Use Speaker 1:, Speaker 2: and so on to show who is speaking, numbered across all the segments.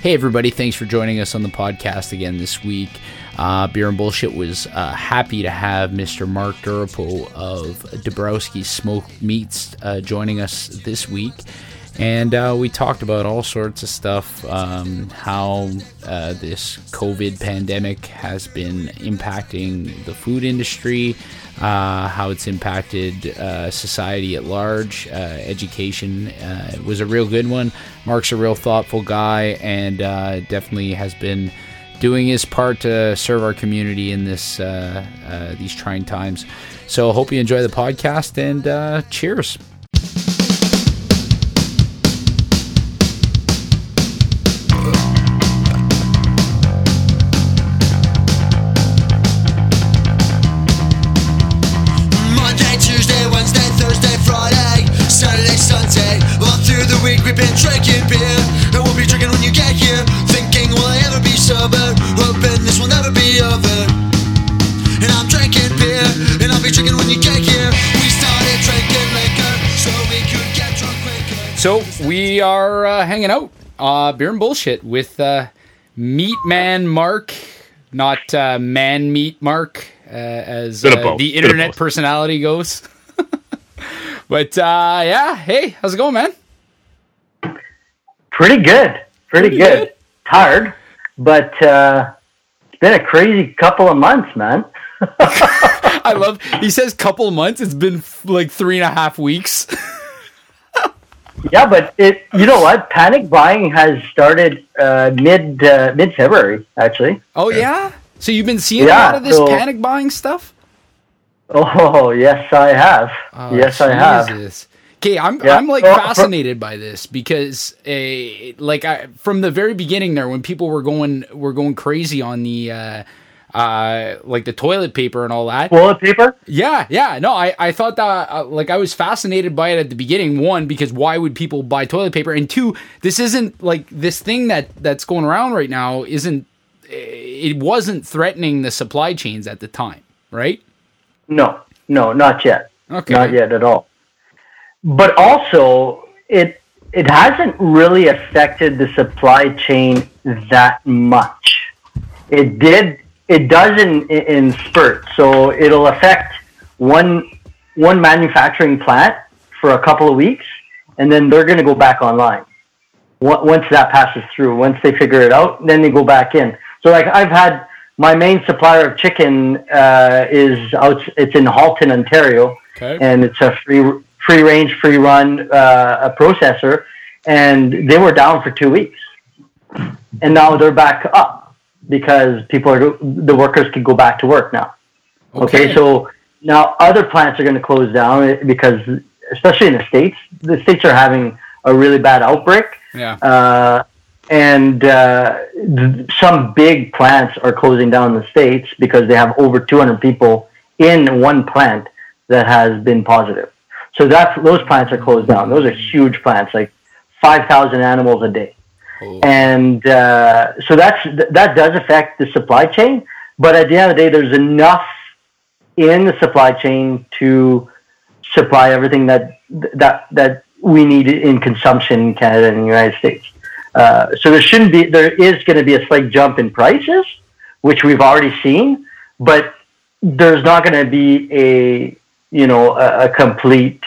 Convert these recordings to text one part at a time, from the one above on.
Speaker 1: Hey, everybody, thanks for joining us on the podcast again this week. Uh, Beer and Bullshit was uh, happy to have Mr. Mark Durapo of Dabrowski Smoked Meats uh, joining us this week. And uh, we talked about all sorts of stuff um, how uh, this COVID pandemic has been impacting the food industry, uh, how it's impacted uh, society at large. Uh, education uh, was a real good one. Mark's a real thoughtful guy and definitely has been doing his part to serve our community in this these trying times. So, I hope you enjoy the podcast and cheers. So we are uh, hanging out, uh, beer and bullshit with uh, Meat Man Mark, not uh, Man Meat Mark, uh, as uh, the internet personality goes. but uh, yeah, hey, how's it going, man?
Speaker 2: Pretty good, pretty, pretty good. good. Tired, but uh, it's been a crazy couple of months, man.
Speaker 1: I love. He says couple months. It's been like three and a half weeks.
Speaker 2: Yeah, but it you know what? Panic buying has started uh, mid uh, mid February actually.
Speaker 1: Oh yeah. So you've been seeing yeah, a lot of this so, panic buying stuff.
Speaker 2: Oh yes, I have. Oh, yes, Jesus. I have.
Speaker 1: Okay, I'm yeah. I'm like fascinated by this because uh, like I, from the very beginning there when people were going were going crazy on the uh, like the toilet paper and all that.
Speaker 2: Toilet paper?
Speaker 1: Yeah, yeah. No, I, I thought that, uh, like, I was fascinated by it at the beginning. One, because why would people buy toilet paper? And two, this isn't like this thing that that's going around right now isn't, it wasn't threatening the supply chains at the time, right?
Speaker 2: No, no, not yet. Okay. Not yet at all. But also, it, it hasn't really affected the supply chain that much. It did it does in in spurts. So it'll affect one one manufacturing plant for a couple of weeks, and then they're going to go back online. Once that passes through, once they figure it out, then they go back in. So like I've had my main supplier of chicken uh, is out. It's in Halton, Ontario, okay. and it's a free free range, free run uh, a processor, and they were down for two weeks, and now they're back up because people are the workers can go back to work now. Okay, okay so now other plants are going to close down because especially in the states, the states are having a really bad outbreak.
Speaker 1: Yeah. Uh,
Speaker 2: and uh, th- some big plants are closing down in the states because they have over 200 people in one plant that has been positive. So that's those plants are closed down. Those are huge plants, like 5,000 animals a day. Oh. And uh, so that's that does affect the supply chain. But at the end of the day, there's enough in the supply chain to supply everything that that that we need in consumption in Canada and the United States. Uh, so there shouldn't be there is going to be a slight jump in prices, which we've already seen, but there's not going to be a you know a, a complete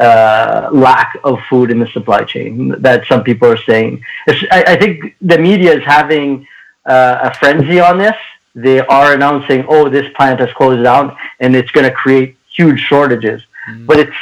Speaker 2: uh, lack of food in the supply chain that some people are saying. I, I, think the media is having uh, a frenzy on this. They are announcing, "Oh, this plant has closed down, and it's going to create huge shortages." Mm. But it's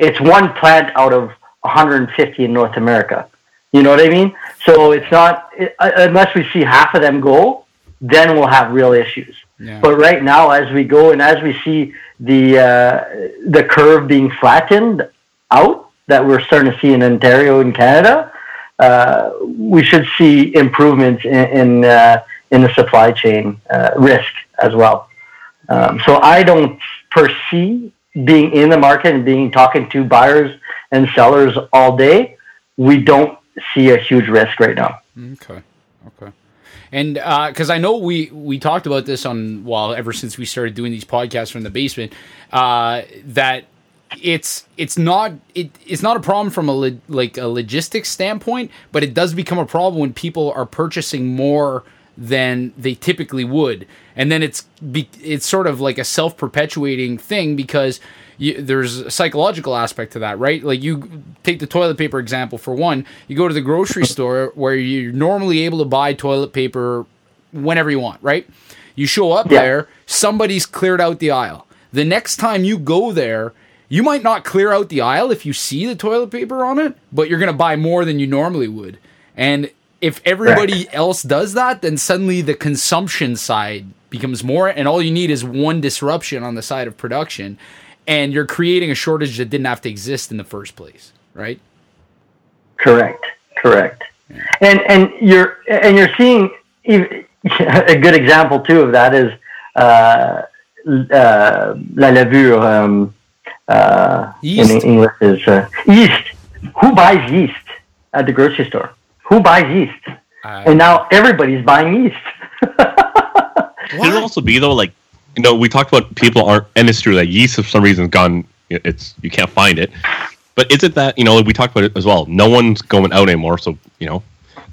Speaker 2: it's one plant out of 150 in North America. You know what I mean? So it's not it, uh, unless we see half of them go, then we'll have real issues. Yeah. But right now, as we go and as we see the uh, the curve being flattened out that we're starting to see in Ontario and Canada, uh, we should see improvements in in, uh, in the supply chain uh, risk as well. Um, so I don't perceive being in the market and being talking to buyers and sellers all day. We don't see a huge risk right now.
Speaker 1: Okay. Okay. And because uh, I know we we talked about this on well ever since we started doing these podcasts from the basement uh, that it's it's not it, it's not a problem from a lo- like a logistics standpoint, but it does become a problem when people are purchasing more than they typically would, and then it's be, it's sort of like a self perpetuating thing because you, there's a psychological aspect to that, right? Like you take the toilet paper example for one. You go to the grocery store where you're normally able to buy toilet paper whenever you want, right? You show up
Speaker 2: Yeah.
Speaker 1: there, somebody's cleared out the aisle. The next time you go there, you might not clear out the aisle if you see the toilet paper on it, but you're going to buy more than you normally would. And if everybody else does that, then suddenly the consumption side becomes more, and all you need is one disruption on the side of production, and you're creating a shortage that didn't have to exist in the first place, right?
Speaker 2: Correct. Correct. And and you're and you're seeing a good example too of that is uh, uh, la levure. Um, uh, in English is uh, yeast. Who buys yeast at the grocery store? Who buys yeast?
Speaker 1: Uh,
Speaker 2: And now everybody's buying yeast.
Speaker 3: Could it also be though, like you know, we talked about people aren't, and it's true that yeast for some reason has gone. It's you can't find it. But is it that you know we talked about it as well? No one's going out anymore, so you know,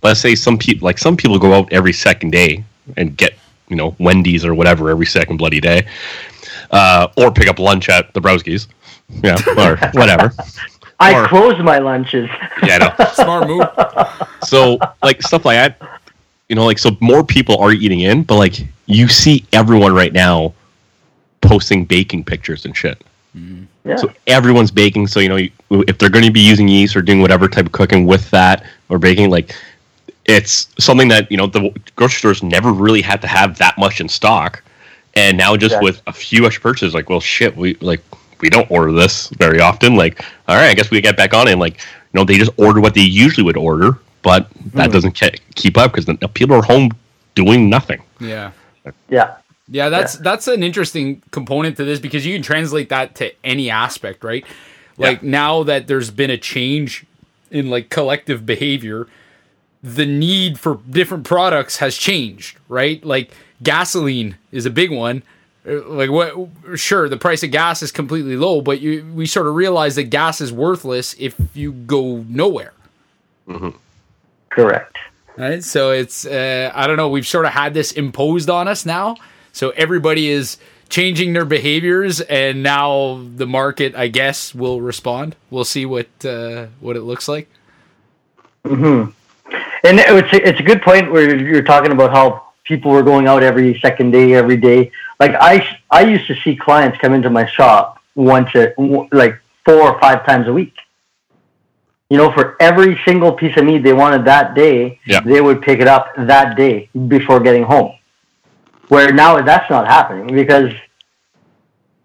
Speaker 3: let's say some people like some people go out every second day and get you know Wendy's or whatever every second bloody day, uh, or pick up lunch at Dabrowski's, yeah, or whatever.
Speaker 2: I
Speaker 3: Or-
Speaker 2: close my lunches.
Speaker 3: Yeah, I know.
Speaker 1: smart move.
Speaker 3: so like stuff like that you know like so more people are eating in but like you see everyone right now posting baking pictures and shit mm-hmm.
Speaker 2: Yeah.
Speaker 3: so everyone's baking so you know you- if they're going to be using yeast or doing whatever type of cooking with that or baking like it's something that you know the grocery stores never really had to have that much in stock and now just
Speaker 2: Yeah.
Speaker 3: with a few extra purchases like well shit we like we don't order this very often like all right i guess we get back on it and like you know they just order what they usually would order but that hmm. doesn't ke- keep up because people are home doing nothing
Speaker 1: Yeah.
Speaker 2: yeah.
Speaker 1: Yeah, that's that's an interesting component to this because you can translate that to any aspect, right? Like now that there's been a change in like collective behavior, the need for different products has changed, right? Like gasoline is a big one. Uh, Like what sure, the price of gas is completely low, but you we sort of realize that gas is worthless if you go nowhere.
Speaker 2: Correct.
Speaker 1: Right. So it's uh, I don't know. We've sort of had this imposed on us now. So everybody is changing their behaviors, and now the market, I guess, will respond. We'll see what uh, what it looks like. Hmm.
Speaker 2: And it's a, it's a good point where you're talking about how people were going out every second day, every day. Like I, I used to see clients come into my shop once a like four or five times a week. You know, for every single piece of meat they wanted that day,
Speaker 3: Yeah.
Speaker 2: they would pick it up that day before getting home. Where now that's not happening because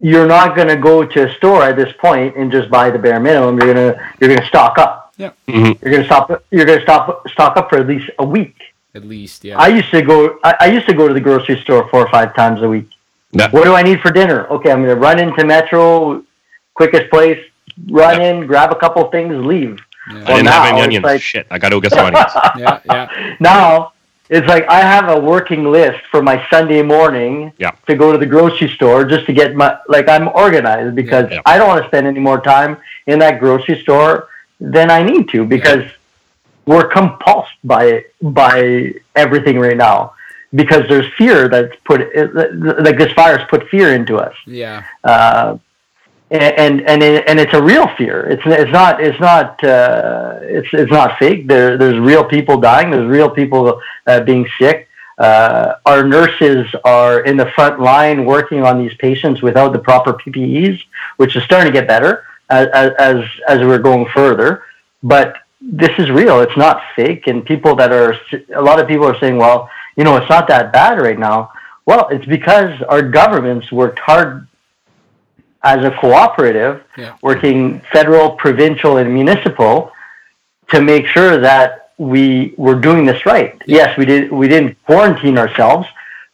Speaker 2: you're not going to go to a store at this point and just buy the bare minimum. You're gonna you're gonna stock up.
Speaker 1: Yeah. Mm-hmm.
Speaker 2: You're gonna stop. You're gonna stop stock up for at least a week.
Speaker 1: At least, yeah.
Speaker 2: I used to go. I, I used to go to the grocery store four or five times a week.
Speaker 3: Yeah.
Speaker 2: What do I need for dinner? Okay, I'm gonna run into Metro, quickest place. Run
Speaker 3: Yeah.
Speaker 2: in, grab a couple things, leave.
Speaker 1: yeah.
Speaker 3: i didn't have
Speaker 2: now
Speaker 3: any
Speaker 2: it's
Speaker 3: onions
Speaker 2: like-
Speaker 3: shit i gotta go get some onions
Speaker 1: yeah, yeah.
Speaker 2: Now it's like I have a working list for my Sunday morning
Speaker 3: Yeah.
Speaker 2: to go to the grocery store just to get my like I'm organized because
Speaker 3: Yeah.
Speaker 2: I don't want to spend any more time in that grocery store than I need to because we're compulsed by by everything right now because there's fear that's put like this virus put fear into us
Speaker 1: Yeah.
Speaker 2: uh, and and it, and it's a real fear. It's it's not it's not uh, it's it's not fake. There there's real people dying. There's real people uh, being sick. Uh, our nurses are in the front line working on these patients without the proper PPEs, which is starting to get better as as as we're going further. But this is real. It's not fake. And people that are a lot of people are saying, well, you know, it's not that bad right now. Well, it's because our governments worked hard as a cooperative,
Speaker 1: Yeah.
Speaker 2: working federal, provincial, and municipal, to make sure that we were doing this right. Yes, we did. We didn't quarantine ourselves,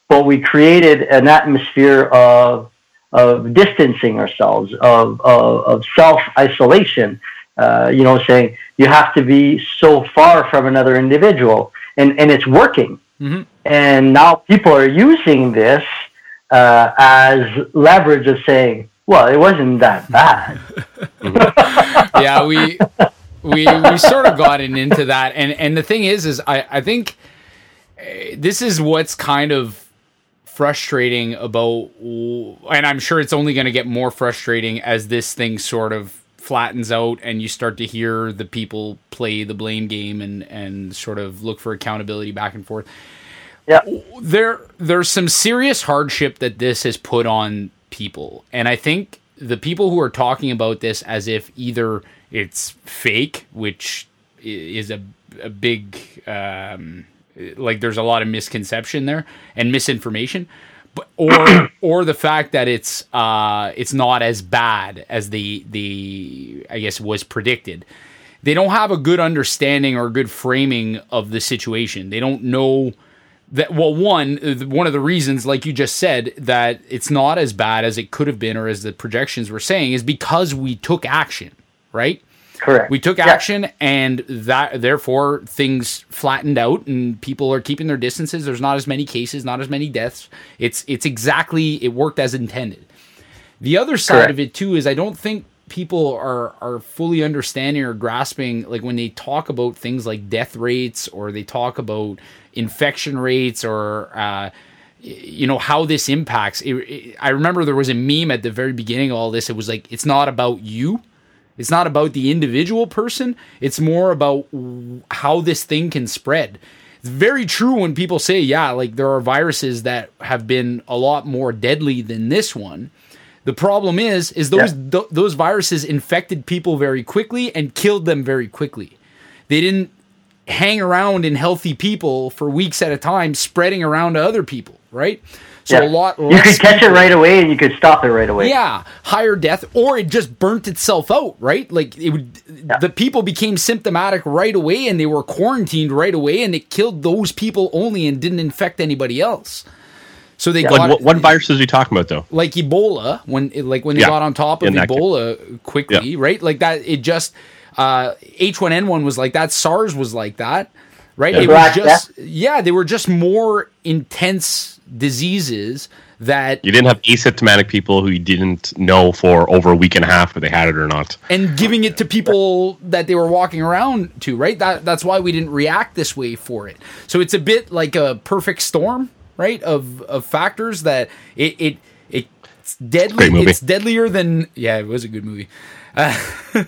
Speaker 2: but we created an atmosphere of of distancing ourselves, of of, of self isolation. Uh, you know, saying you have to be so far from another individual, and and it's working.
Speaker 1: Mhm.
Speaker 2: And now people are using this uh, as leverage of saying, Well, it wasn't that bad.
Speaker 1: yeah, we we we sort of gotten into that, and and the thing is, is I I think eh, this is what's kind of frustrating about, and I'm sure it's only going to get more frustrating as this thing sort of flattens out and you start to hear the people play the blame game and and sort of look for accountability back and forth.
Speaker 2: Yeah.
Speaker 1: There there's some serious hardship that this has put on people. And I think the people who are talking about this as if either it's fake, which is a, a big, um, like there's a lot of misconception there and misinformation, or or the fact that it's uh, it's not as bad as the the I guess was predicted. They don't have a good understanding or good framing of the situation. They don't know that well one one of the reasons like you just said that it's not as bad as it could have been or as the projections were saying is because we took action right
Speaker 2: correct.
Speaker 1: We took action yeah. and that therefore things flattened out and people are keeping their distances. There's not as many cases not as many deaths. It's it's exactly it worked as intended. The other side correct. of it too is i don't think people are are fully understanding or grasping like when they talk about things like death rates or they talk about infection rates or uh, you know how this impacts. It, it, i remember there was a meme at the very beginning of all this. It was like it's not about you it's not about the individual person it's more about how this thing can spread it's very true when people say yeah like there are viruses that have been a lot more deadly than this one the problem is is those yeah. th- those viruses infected people very quickly and killed them very quickly they didn't hang around in healthy people for weeks at a time, spreading around to other people, right?
Speaker 2: So yeah. a lot. You could catch people, it right away, and you could stop it right away.
Speaker 1: Yeah, higher death, or it just burnt itself out, right? Like it would. Yeah. The people became symptomatic right away, and they were quarantined right away, and it killed those people only, and didn't infect anybody else. So they yeah. got
Speaker 3: what, what viruses are you talking about though?
Speaker 1: Like Ebola, when like when they got on top of Ebola quickly, right? Like that, it just uh, H1N1 was like that. SARS was like that, right? Yeah. It was just yeah, they were just more intense diseases that
Speaker 3: you didn't have asymptomatic people who you didn't know for over a week and a half if they had it or not,
Speaker 1: and giving it to people that they were walking around to, right? That that's why we didn't react this way for it. So it's a bit like a perfect storm, right? Of of factors that it it it's deadly. It's deadlier than yeah, it was a good movie. Uh,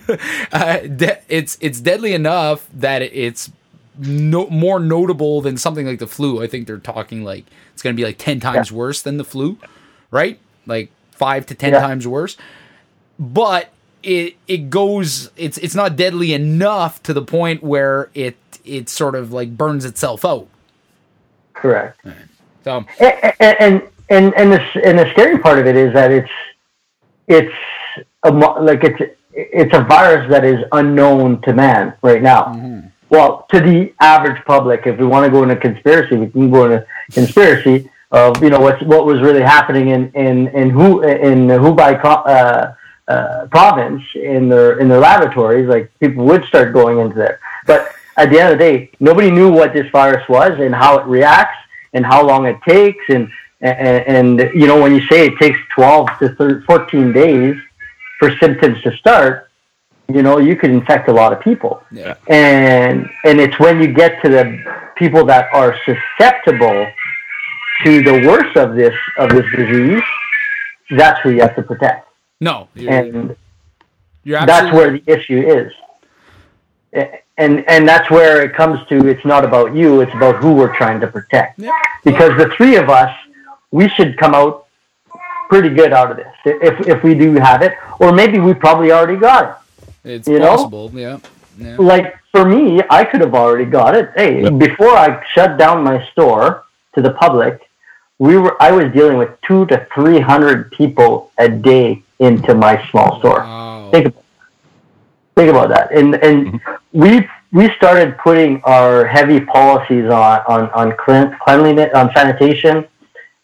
Speaker 1: uh, de- it's it's deadly enough that it's no, more notable than something like the flu. I think they're talking like it's going to be like ten times yeah. worse than the flu, right? Like five to ten yeah. times worse. But it it goes. It's it's not deadly enough to the point where it it sort of like burns itself out.
Speaker 2: Correct. Right. So and and and and the and the scary part of it is that it's it's a, like it's it's a virus that is unknown to man right now. Mm-hmm. Well, to the average public, if we want to go into conspiracy, we can go into conspiracy of you know what what was really happening in in in Wuhan Hubei uh, uh, province in their in their laboratories. Like people would start going into there, but at the end of the day, nobody knew what this virus was and how it reacts and how long it takes and and, and you know when you say it takes 12 to 13, 14 days for symptoms to start, you know, you could infect a lot of people.
Speaker 1: Yeah.
Speaker 2: And and it's when you get to the people that are susceptible to the worst of this of this disease, that's who you have to protect.
Speaker 1: No,
Speaker 2: you're, and you're that's where the issue is. And and that's where it comes to. It's not about you. It's about who we're trying to protect. Yeah. Because the three of us, we should come out pretty good out of this if if we do have it, or maybe we probably already got
Speaker 1: it. It's you possible, know? yeah. yeah.
Speaker 2: Like for me, I could have already got it. Hey, yep. before I shut down my store to the public, we were I was dealing with two to three hundred people a day into my small store. Wow. Think about, think about that, and and mm-hmm. we we started putting our heavy policies on on on cleanliness on sanitation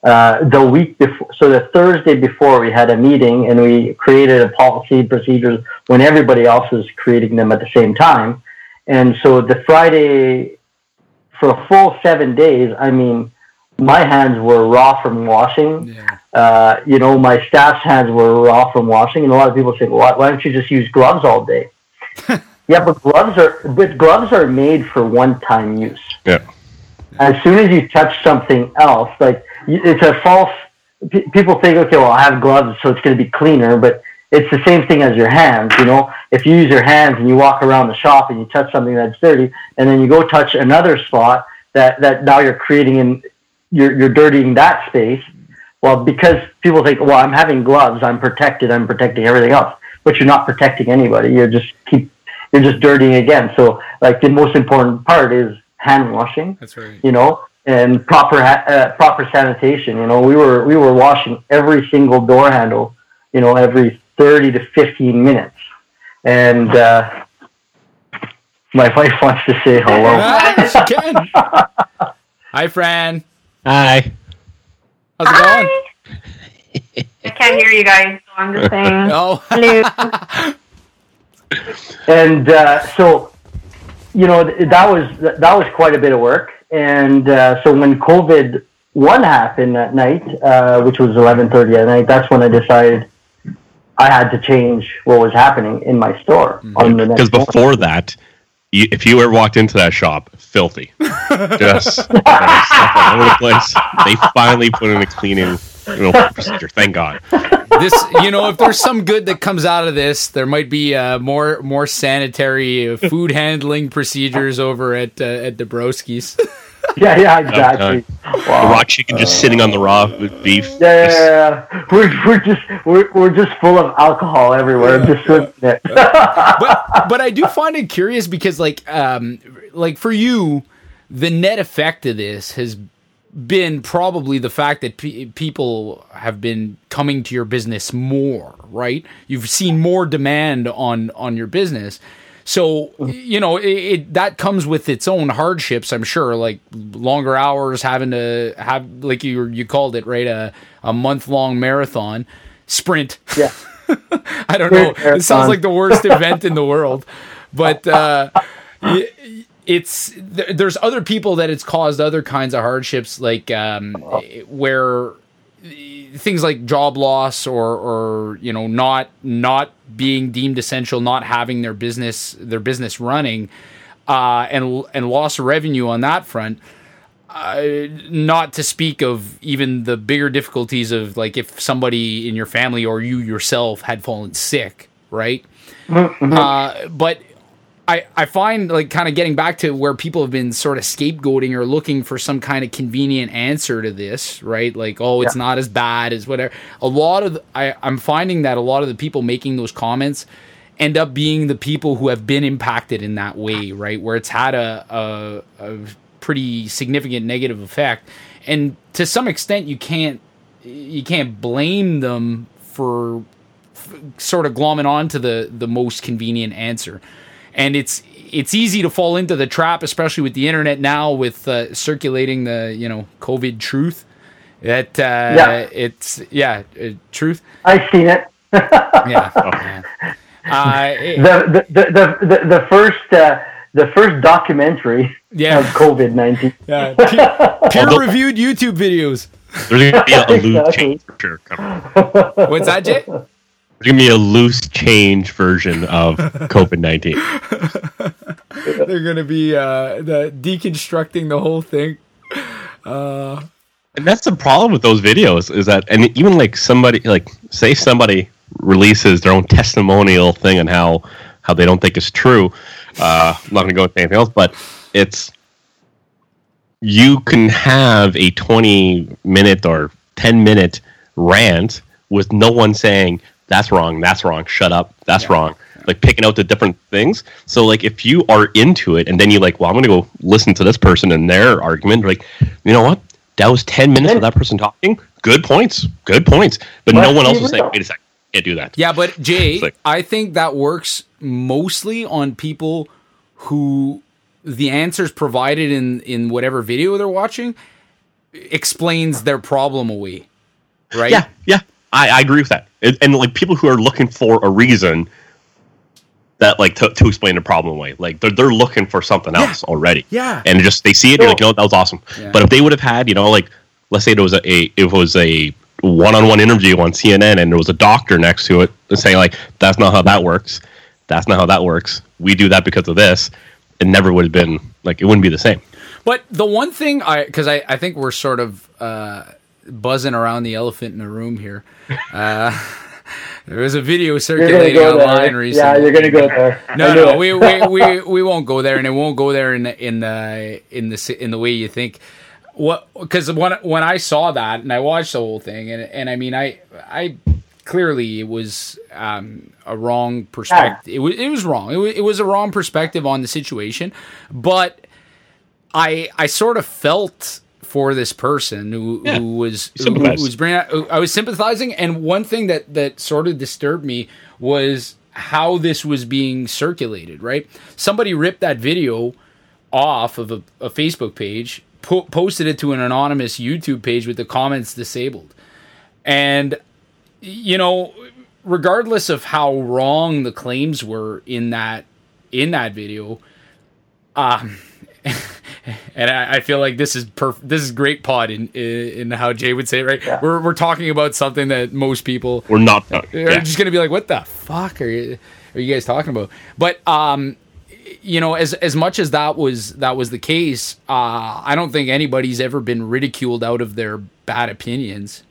Speaker 2: uh, the week before, so the Thursday before, we had a meeting and we created a policy procedures when everybody else was creating them at the same time. And so the Friday, for a full seven days, I mean, my hands were raw from washing. Yeah. uh, you know, my staff's hands were raw from washing, and a lot of people say, well, why don't you just use gloves all day? yeah, but gloves are but gloves are made for one-time use.
Speaker 3: Yeah.
Speaker 2: As soon as you touch something else, like it's a false. P- people think, okay, well, I have gloves, so it's going to be cleaner, but it's the same thing as your hands. You know, if you use your hands and you walk around the shop and you touch something that's dirty, and then you go touch another spot that that now you're creating in, you're you're dirtying that space. Well, because people think, well, I'm having gloves, I'm protected, I'm protecting everything else, but you're not protecting anybody. You're just keep you're just dirtying again. So, like the most important part is hand washing.
Speaker 1: That's right.
Speaker 2: You know, and proper uh, proper sanitation. You know, we were we were washing every single door handle. You know, every thirty to fifteen minutes, and uh, my wife wants to say hello.
Speaker 1: She. Hi, Fran.
Speaker 3: Hi.
Speaker 1: How's it going?
Speaker 4: I can't hear you guys, so I'm just saying
Speaker 1: Oh,
Speaker 4: hello.
Speaker 2: and uh, so you know th- that was that was quite a bit of work and uh, so when covid one happened that night uh, which was 11.30 at night that's when i decided i had to change what was happening in my store on the next
Speaker 3: Because
Speaker 2: morning.
Speaker 3: before that, you, if you ever walked into that shop, filthy, just stuff all over the place. They finally put in a cleaning you procedure. Thank God.
Speaker 1: this you know if there's some good that comes out of this there might be uh, more more sanitary uh, food handling procedures over at uh, at Dabrowski's.
Speaker 2: yeah yeah exactly
Speaker 3: The raw chicken just sitting on the raw with beef.
Speaker 2: yeah, yeah, yeah, yeah. We're, we're just we're, we're just full of alcohol everywhere just sitting there.
Speaker 1: but but I do find it curious because like um like for you the net effect of this has been probably the fact that pe- people have been coming to your business more, right? You've seen more demand on on your business. So, you know, it, it that comes with its own hardships, I'm sure, like longer hours having to have like you you called it, right, a a month-long marathon sprint.
Speaker 2: yeah
Speaker 1: I don't know. It sounds like the worst event in the world, but uh, it's th- there's other people that it's caused other kinds of hardships, like um, where things like job loss or or you know not not being deemed essential, not having their business their business running, uh, and and loss of revenue on that front. Uh, not to speak of even the bigger difficulties of like if somebody in your family or you yourself had fallen sick, right? Uh, but I, I find like kind of getting back to where people have been sort of scapegoating or looking for some kind of convenient answer to this, right? Like, oh, it's
Speaker 2: Yeah.
Speaker 1: not as bad as whatever. A lot of the, I, I'm finding that a lot of the people making those comments end up being the people who have been impacted in that way, right? Where it's had a, a, a pretty significant negative effect, and to some extent, you can't you can't blame them for sort of glomming on to the the most convenient answer and it's it's easy to fall into the trap especially with the internet now with uh, circulating the you know covid truth that uh
Speaker 2: Yeah.
Speaker 1: it's yeah uh, truth
Speaker 2: i've seen it
Speaker 1: yeah, yeah. Uh, it-
Speaker 2: the, the, the, the, the first uh, the first documentary
Speaker 1: Yeah.
Speaker 2: of COVID nineteen.
Speaker 1: yeah. peer reviewed youtube videos
Speaker 3: There's gonna be a, a loose
Speaker 2: Exactly.
Speaker 3: change for sure. coming.
Speaker 1: what's that jay
Speaker 3: There's gonna be a loose change version of COVID nineteen.
Speaker 1: they're gonna be uh the deconstructing the whole thing
Speaker 3: And that's the problem with those videos is that, and even like somebody, like say somebody releases their own testimonial thing on how how they don't think it's true. Uh, I'm not going to go into anything else, but it's you can have a 20 minute or 10 minute rant with no one saying that's wrong, that's wrong, shut up, that's wrong. Like picking out the different things. So like if you are into it and then you like, well, I'm gonna go listen to this person and their argument, like, you know what? That was 10 minutes of that person talking. Good points. Good points. But no one else
Speaker 2: be
Speaker 3: is saying, wait a second, can't do that.
Speaker 1: Yeah, but Jay,
Speaker 3: like-
Speaker 1: I think that works mostly on people who the answers provided in in whatever video they're watching explains their problem away. Right?
Speaker 3: Yeah, yeah, I, I agree with that. And, and like people who are looking for a reason that like to, to explain the problem away, like they're they're looking for something else already.
Speaker 1: Yeah.
Speaker 3: and just they see it, they're like, you know, that was awesome.
Speaker 1: Yeah.
Speaker 3: But if they would have had, you know, like let's say it was a, a it was a one-on-one interview on CNN, and there was a doctor next to it saying like, "That's not how that works. That's not how that works. We do that because of this." It never would have been like it wouldn't be the same.
Speaker 1: But the one thing I, because I, I think we're sort of uh, buzzing around the elephant in the room here. Uh, there was a video circulating online
Speaker 2: there.
Speaker 1: recently.
Speaker 2: Yeah, you're gonna go there.
Speaker 1: No, no, we, we, we, we won't go there, and it won't go there in the in the in the in the way you think. What? Because when when I saw that and I watched the whole thing, and and I mean, I I clearly it was um, a wrong perspective. It was it was wrong. It was, it was a wrong perspective on the situation, but I I sort of felt for this person who,
Speaker 3: Yeah,
Speaker 1: who was who, who was bringing out, I was sympathizing. And one thing that that sort of disturbed me was how this was being circulated right? Somebody ripped that video off of a, a Facebook page po- posted it to an anonymous YouTube page with the comments disabled. And you know regardless of how wrong the claims were in that in that video um and I, I feel like this is perf- this is great pod in, in in how Jay would say it, right
Speaker 2: Yeah.
Speaker 1: we're, we're talking about something that most people
Speaker 3: We're not.
Speaker 1: Are
Speaker 3: yeah.
Speaker 1: just gonna be like what the fuck are you are you guys talking about but um you know as as much as that was that was the case uh i don't think anybody's ever been ridiculed out of their bad opinions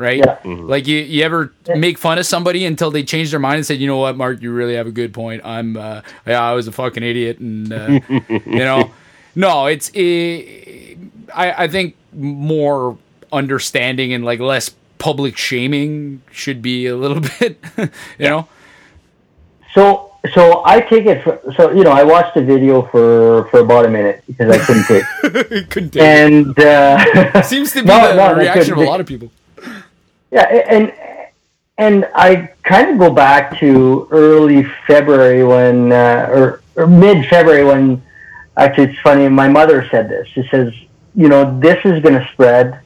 Speaker 1: right?
Speaker 2: Yeah.
Speaker 1: like you you ever make fun of somebody until they change their mind and said you know what mark you really have a good point. I'm uh yeah i was a fucking idiot and uh, you know? No it's eh, i i think more understanding and like less public shaming should be a little bit you know?
Speaker 2: So, so I take it. For, so you know, I watched the video for for about a minute because I couldn't take.
Speaker 1: couldn't take
Speaker 2: and uh,
Speaker 1: seems to be
Speaker 2: No,
Speaker 1: the
Speaker 2: no,
Speaker 1: reaction of a lot of people
Speaker 2: yeah, and and I kind of go back to early February when, uh, or, or mid February when. Actually, it's funny. My mother said this. She says, "You know, this is going to spread,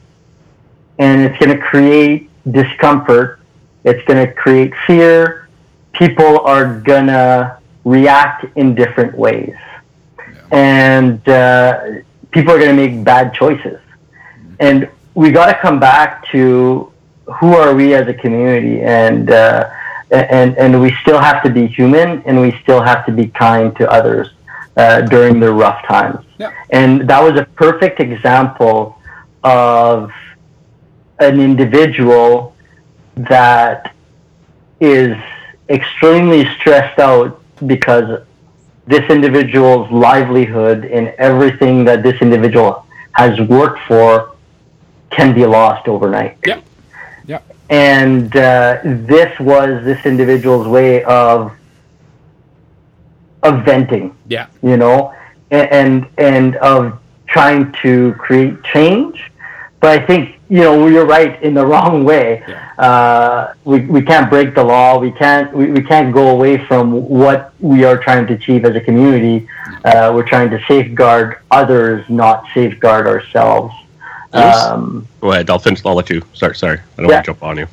Speaker 2: and it's going to create discomfort. It's going to create fear. People are going to react in different ways, and uh, people are going to make bad choices. And we got to come back to who are we as a community, and uh, and and we still have to be human, and we still have to be kind to others uh, during the rough times.
Speaker 1: Yeah.
Speaker 2: And that was a perfect example of an individual that is extremely stressed out because this individual's livelihood and everything that this individual has worked for can be lost overnight.
Speaker 1: yeah
Speaker 2: And uh, this was this individual's way of of venting
Speaker 1: yeah
Speaker 2: you know, and and, of trying to create change. But I think you know you're right in the wrong way.
Speaker 1: Yeah.
Speaker 2: Uh, we, we can't break the law. We can't we, we can't go away from what we are trying to achieve as a community. Uh, we're trying to safeguard others, not safeguard ourselves. Um,
Speaker 3: Go ahead. I'll finish. I'll let you start. Sorry, I don't
Speaker 2: Yeah.
Speaker 3: want to jump on you.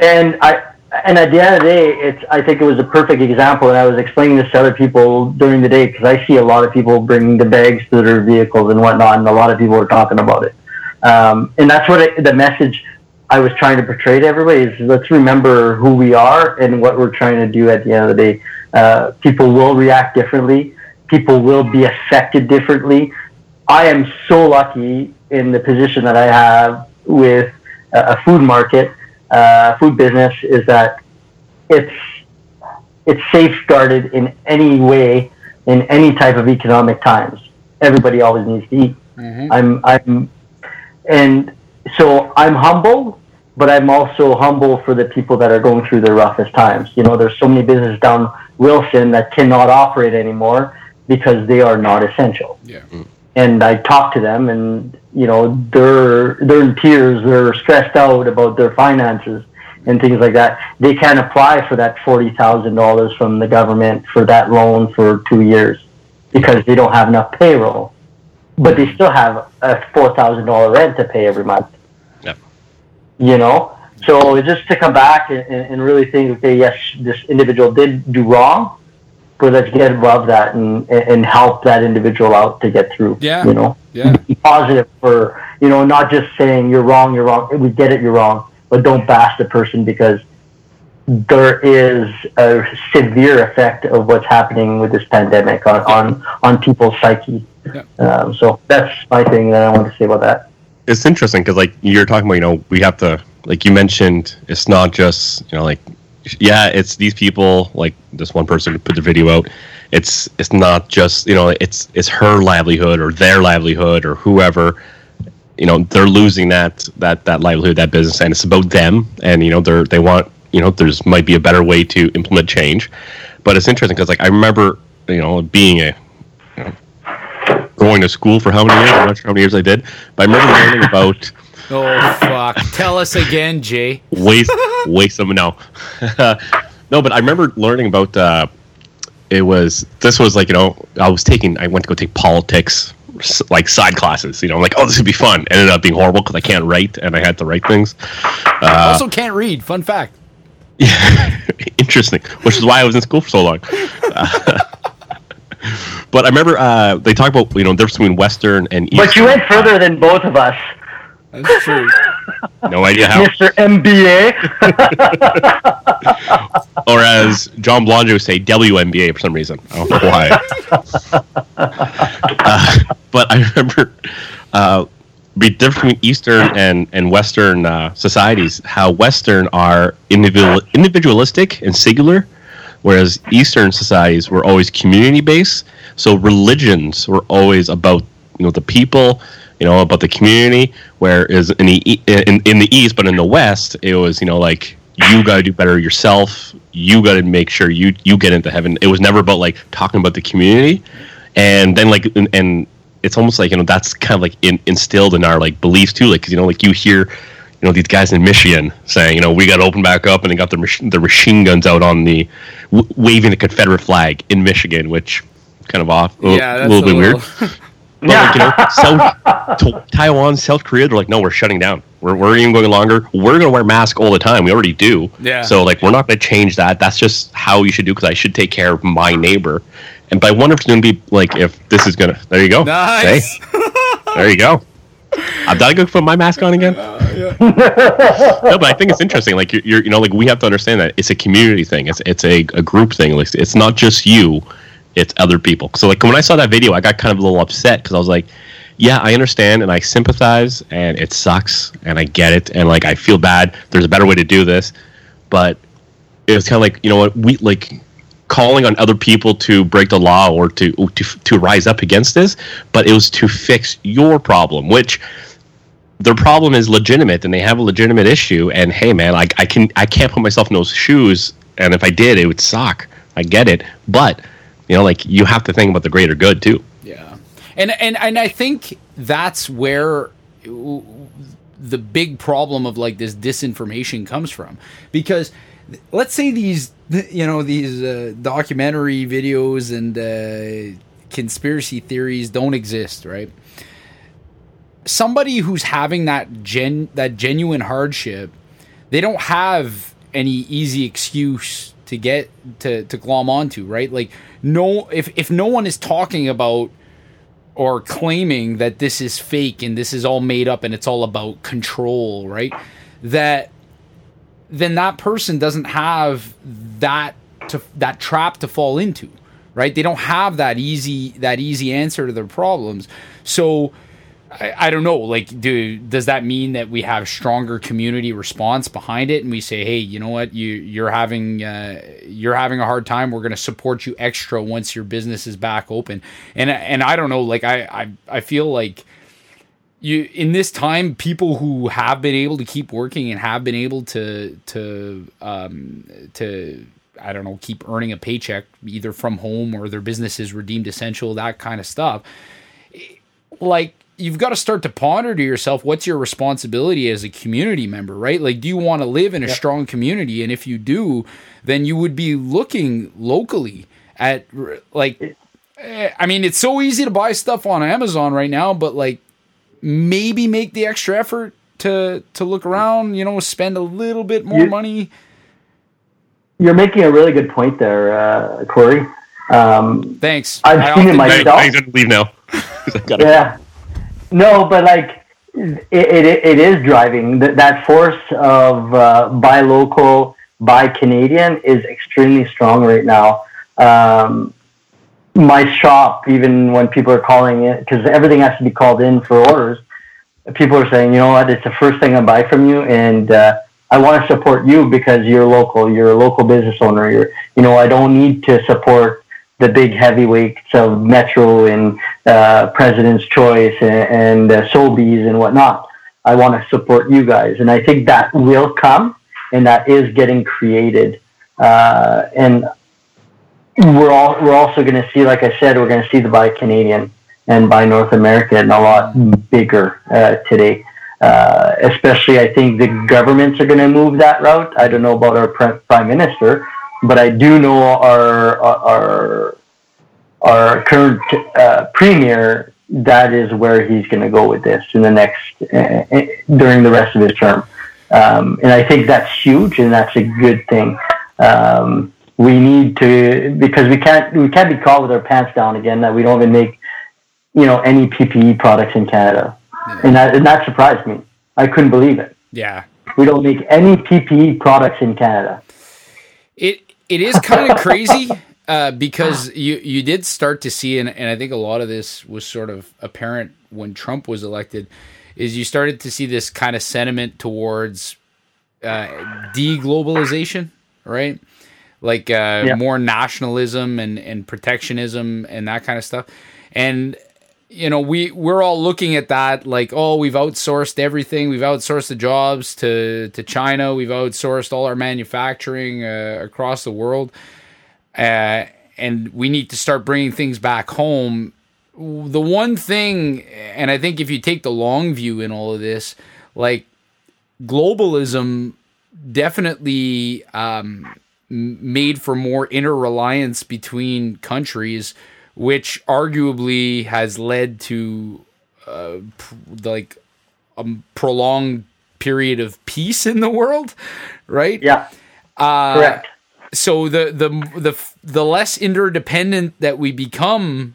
Speaker 2: and I and at the end of the day, it's I think it was a perfect example, and I was explaining this to other people during the day because I see a lot of people bringing the bags to their vehicles and whatnot, and a lot of people are talking about it. Um, and that's what it, the message I was trying to portray to everybody is: let's remember who we are and what we're trying to do. At the end of the day, uh, people will react differently. People will be affected differently. I am so lucky in the position that I have with a a food market, uh, food business, is that it's it's safeguarded in any way in any type of economic times. Everybody always needs to eat.
Speaker 1: Mhm.
Speaker 2: I'm I'm and so I'm humble, but I'm also humble for the people that are going through the roughest times. You know, there's so many businesses down Wilson that cannot operate anymore because they are not essential
Speaker 1: yeah
Speaker 2: and I talk to them, and you know they're they're in tears, they're stressed out about their finances and things like that. They can't apply for that forty thousand dollars from the government for that loan for two years because they don't have enough payroll, but they still have a four thousand dollar rent to pay every month.
Speaker 3: Yep.
Speaker 2: You know, so just to come back and, and and really think, okay, yes, this individual did do wrong, but let's get above that and and help that individual out to get through.
Speaker 1: Yeah.
Speaker 2: You know,
Speaker 1: yeah
Speaker 2: be positive for you know, not just saying you're wrong, you're wrong. We get it, you're wrong, but don't bash the person because there is a severe effect of what's happening with this pandemic on on, on people's psyche.
Speaker 1: Yeah.
Speaker 2: Um, so that's my thing that I want to say about that.
Speaker 3: It's interesting because like you're talking about, you know, we have to like you mentioned, it's not just you know like yeah, it's these people like this one person put the video out. It's it's not just you know it's it's her livelihood or their livelihood or whoever. You know they're losing that that that livelihood that business and it's about them. And you know they're they want you know there's might be a better way to implement change. But it's interesting because like i remember you know being a you know, going to school for how many years? I'm not sure how many years i did but i remember learning about
Speaker 1: Oh fuck! Tell us again, Jay.
Speaker 3: waste waste them no no but i remember learning about uh it was this was like you know i was taking i went to go take politics like side classes you know I'm like oh this would be fun ended up being horrible because i can't write and i had to write things uh,
Speaker 1: also, can't read. Fun fact.
Speaker 3: Yeah, interesting which is why i was in school for so long Uh, but i remember uh, they talk about you know the difference between western and eastern
Speaker 2: But you went further than both of us,
Speaker 1: That's true.
Speaker 3: no idea how
Speaker 2: Mr. MBA.
Speaker 3: or as John Blonjo would say, WNBA for some reason. I don't know why. uh, but I remember uh, the difference between Eastern and, and Western uh, societies, how Western are individual, individualistic and singular, whereas Eastern societies were always community based. So religions were always about you know the people, you know about the community. Whereas in the in, in the East, but in the West, it was you know like you got to do better yourself. You got to make sure you you get into heaven. It was never about like talking about the community, and then like and, and it's almost like you know that's kind of like in, instilled in our like beliefs too. Like 'cause, you know like you hear you know these guys in Michigan saying you know we got to open back up and they got their mach- their machine guns out on the w- waving the Confederate flag in Michigan, which kind of off a
Speaker 1: Yeah,
Speaker 3: little
Speaker 1: a
Speaker 3: bit weird.
Speaker 1: Little-
Speaker 3: But like, you know, South, to- Taiwan, South Korea, they're like, no, we're shutting down. We're, we're even going longer. We're going to wear masks all the time. We already do.
Speaker 1: Yeah.
Speaker 3: So like, we're not going to change that. That's just how you should do because I should take care of my neighbor. And by I wonder if it's going to be like if this is going to. There you go.
Speaker 1: Nice.
Speaker 3: See? there you go. I've got to go put my mask on again.
Speaker 1: Uh,
Speaker 3: no, but I think it's interesting. Like you're, you're, you know, like we have to understand that it's a community thing. It's it's a, a group thing. Like it's not just you, it's other people. So like when I saw that video, I got kind of a little upset because I was like, yeah, I understand and I sympathize, and it sucks, and I get it, and like I feel bad. There's a better way to do this, but it was kind of like you know what we like calling on other people to break the law or to to to rise up against this, but it was to fix your problem, which their problem is legitimate and they have a legitimate issue and hey man I, I can i can't put myself in those shoes and if i did it would suck i get it but you know like you have to think about the greater good too.
Speaker 1: Yeah, and and and I think that's where the big problem of like this disinformation comes from, because let's say these you know these uh, documentary videos and uh, conspiracy theories don't exist, right? Somebody who's having that gen that genuine hardship, they don't have any easy excuse to get to to glom onto, right? Like no if if no one is talking about or claiming that this is fake and this is all made up and it's all about control, right? That then that person doesn't have that to that trap to fall into, right? They don't have that easy that easy answer to their problems. So I, I don't know. Like, do does that mean that we have stronger community response behind it, and we say, hey, you know what, you you're having uh, you're having a hard time. We're going to support you extra once your business is back open. And and I don't know. Like, I I, I feel like you in this time, people who have been able to keep working and have been able to to um, to I don't know keep earning a paycheck either from home or their business is redeemed essential, that kind of stuff. Like you've got to start to ponder to yourself what's your responsibility as a community member, right? Like, do you want to live in a strong community? And if you do, then you would be looking locally at, like, eh, I mean, it's so easy to buy stuff on Amazon right now, but like, maybe make the extra effort to to look around. You know, spend a little bit more
Speaker 2: You-
Speaker 1: money.
Speaker 2: You're making a really good point there, uh, Corey. Um,
Speaker 1: Thanks.
Speaker 2: I've
Speaker 1: I
Speaker 2: seen it myself.
Speaker 3: I, I gotta leave now 'Cause I gotta-
Speaker 2: yeah. No, but like it, it, it is driving that, that force of uh, buy local, buy Canadian is extremely strong right now. Um, my shop, even when people are calling it, because everything has to be called in for orders, people are saying, you know what, it's the first thing I buy from you, and uh, I want to support you because you're local, you're a local business owner. You're, you know, I don't need to support the big heavyweights of Metro and uh, President's Choice and, and uh, Sobeys and whatnot. I want to support you guys, and I think that will come, and that is getting created. Uh, and we're all we're also going to see, like I said, we're going to see the buy Canadian and buy North American a lot bigger uh, today. Uh, especially, I think the governments are going to move that route. I don't know about our prime minister, but I do know our our our current uh, premier. That is where he's going to go with this in the next uh, uh, during the rest of his term, um, and I think that's huge and that's a good thing. Um, we need to because we can't we can't be caught with our pants down again that we don't even make you know any PPE products in Canada, yeah. and that and that surprised me. I couldn't believe it.
Speaker 1: Yeah,
Speaker 2: we don't make any PPE products in Canada.
Speaker 1: It it is kind of crazy uh, because you you did start to see, and, and I think a lot of this was sort of apparent when Trump was elected, is you started to see this kind of sentiment towards uh, deglobalization, right? like uh, yeah. more nationalism and, and protectionism and that kind of stuff. And you know, we we're all looking at that like, oh, we've outsourced everything. We've outsourced the jobs to to China. We've outsourced all our manufacturing uh, across the world, uh, and we need to start bringing things back home. The one thing, and I think if you take the long view in all of this, like globalism definitely um, made for more interreliance between countries, which arguably has led to uh, pr- like a prolonged period of peace in the world, right?
Speaker 2: Yeah, uh, correct.
Speaker 1: So the the the the less interdependent that we become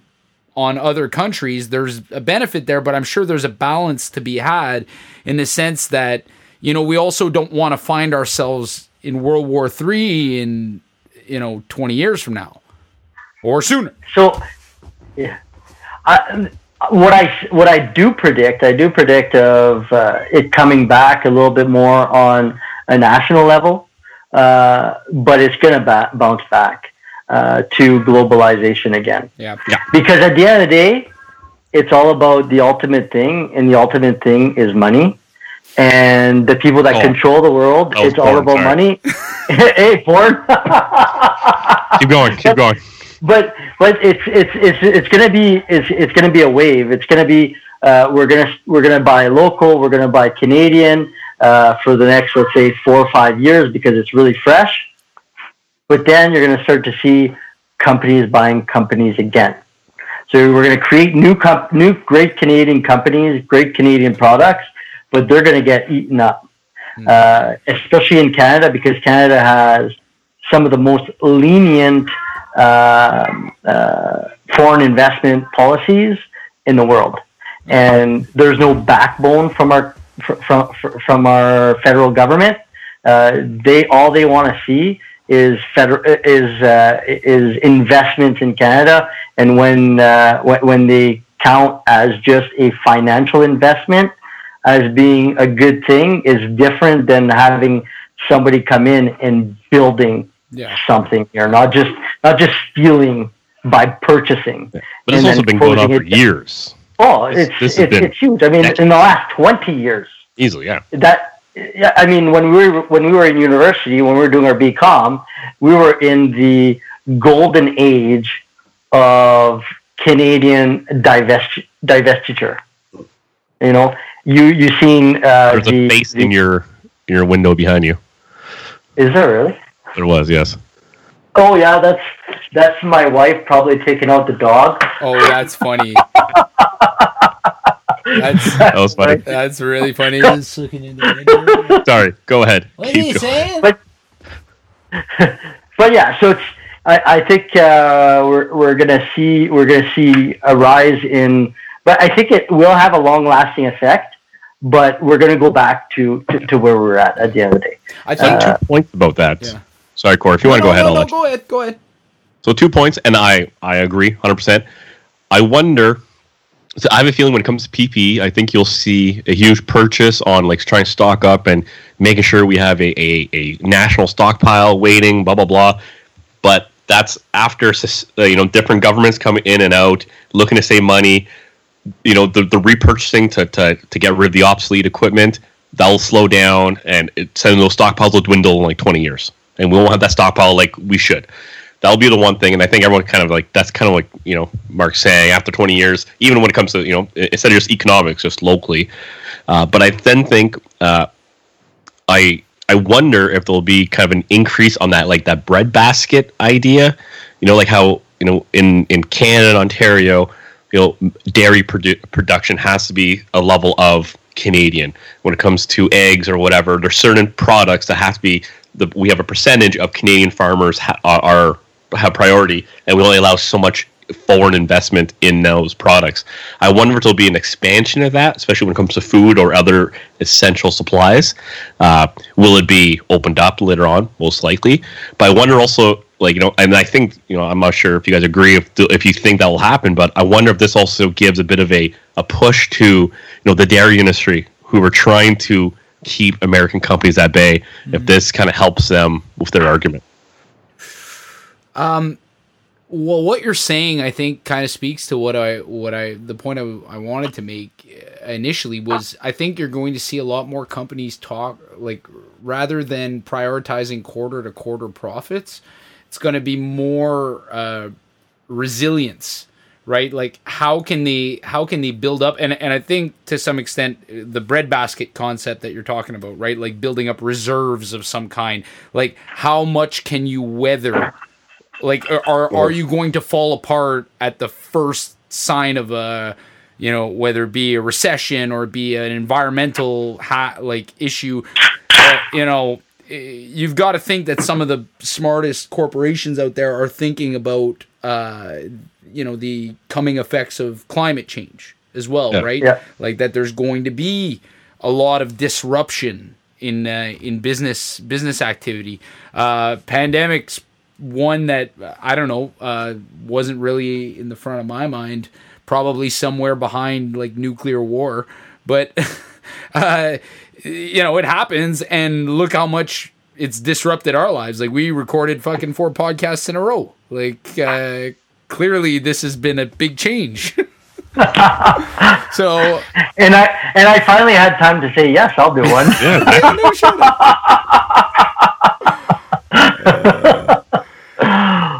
Speaker 1: on other countries, there's a benefit there, but I'm sure there's a balance to be had in the sense that you know we also don't want to find ourselves in World War Three in you know twenty years from now or sooner.
Speaker 2: So, yeah, I, what I what I do predict, I do predict of uh, it coming back a little bit more on a national level, uh, but it's going to ba- bounce back uh, to globalization again.
Speaker 1: Yeah, yeah.
Speaker 2: Because at the end of the day, it's all about the ultimate thing, and the ultimate thing is money and the people that oh. control the world. Oh, it's porn, all about sorry. money. hey, porn.
Speaker 3: keep going. Keep going.
Speaker 2: But but it's it's it's it's gonna be it's it's gonna be a wave. It's gonna be uh, we're gonna we're gonna buy local. We're gonna buy Canadian uh, for the next let's say four or five years because it's really fresh. But then you're gonna start to see companies buying companies again. So we're going to create new comp- new great Canadian companies, great Canadian products, but they're going to get eaten up, mm. uh, especially in Canada because Canada has some of the most lenient foreign investment policies in the world, and there's no backbone from our from from our federal government. Uh, they all they want to see is federal is uh, is investments in Canada, and when uh, when they count as just a financial investment, as being a good thing is different than having somebody come in and building yeah. something here, not just not just stealing by purchasing.
Speaker 3: Yeah. But it's also been going on for years.
Speaker 2: Oh, it's this, it's, it's huge. I mean, in the last twenty years,
Speaker 3: easily, yeah.
Speaker 2: That yeah, I mean, when we were when we were in university, when we were doing our BCom, we were in the golden age of Canadian divest, divestiture. You know, you you seen uh,
Speaker 3: there's the, a face the, in your your window behind you.
Speaker 2: Is there really?
Speaker 3: There was, yes.
Speaker 2: Oh yeah, that's that's my wife probably taking out the dog.
Speaker 1: Oh, that's funny. that's,
Speaker 3: that was funny.
Speaker 1: That's really funny.
Speaker 3: Sorry, go ahead.
Speaker 1: What Keep are you going. saying?
Speaker 2: But, but yeah, so it's. I, I think uh, we're we're gonna see we're gonna see a rise in, but I think it will have a long lasting effect but we're going to go back to, to, to where we're at at the end of the day.
Speaker 3: I think uh, two points about that.
Speaker 1: Yeah.
Speaker 3: Sorry, Corey. If you no, want to go
Speaker 1: no,
Speaker 3: ahead,
Speaker 1: no, I'll no, go ahead. Go ahead.
Speaker 3: So two points, and I I agree, hundred percent. I wonder. So I have a feeling when it comes to PP, I think you'll see a huge purchase on like trying to stock up and making sure we have a, a, a national stockpile waiting, blah blah blah. But that's after uh, you know different governments coming in and out, looking to save money. You know the the repurchasing to to to get rid of the obsolete equipment that'll slow down, and it, those stockpiles will dwindle in like twenty years, and we won't have that stockpile like we should. That'll be the one thing, and I think everyone kind of like that's kind of like you know Mark's saying after twenty years, even when it comes to you know instead of just economics, just locally. Uh, but I then think uh, I I wonder if there'll be kind of an increase on that, like that bread basket idea. You know, like how you know in in Canada, Ontario, you know, dairy produ- production has to be a level of Canadian when it comes to eggs or whatever. There's certain products that have to be the we have a percentage of Canadian farmers ha- are have priority, and we only allow so much foreign investment in those products. I wonder if there'll be an expansion of that, especially when it comes to food or other essential supplies. Uh, will it be opened up later on? Most likely. But I wonder also, like you know, and I think you know, I'm not sure if you guys agree if if you think that will happen, but I wonder if this also gives a bit of a a push to you know the dairy industry who are trying to keep American companies at bay. Mm-hmm. If this kind of helps them with their argument.
Speaker 1: Um, well, what you're saying, I think, kind of speaks to what I what I the point I, I wanted to make initially was I think you're going to see a lot more companies talk like rather than prioritizing quarter to quarter profits, it's going to be more uh, resilience, right? Like how can they how can they build up and and I think to some extent the breadbasket concept that you're talking about, right? Like building up reserves of some kind. Like how much can you weather like, are are you going to fall apart at the first sign of a, you know, whether it be a recession or be an environmental ha- like issue? Uh, you know, you've got to think that some of the smartest corporations out there are thinking about, uh, you know, the coming effects of climate change as well,
Speaker 2: yeah.
Speaker 1: right?
Speaker 2: Yeah.
Speaker 1: Like that, there's going to be a lot of disruption in uh, in business business activity. Uh, pandemics one that I don't know uh, wasn't really in the front of my mind. Probably somewhere behind like nuclear war, but uh, you know it happens, and look how much it's disrupted our lives. Like we recorded fucking four podcasts in a row. Like uh, clearly, this has been a big change. so
Speaker 2: and I and I finally had time to say yes, I'll do one. yeah,
Speaker 1: no,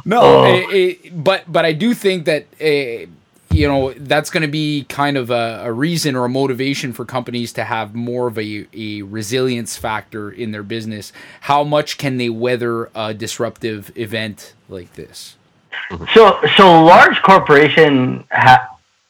Speaker 1: no, oh. it, it, but but I do think that uh, you know that's going to be kind of a, a, reason or a motivation for companies to have more of a, a resilience factor in their business. How much can they weather a disruptive event like this?
Speaker 2: So so large corporation ha-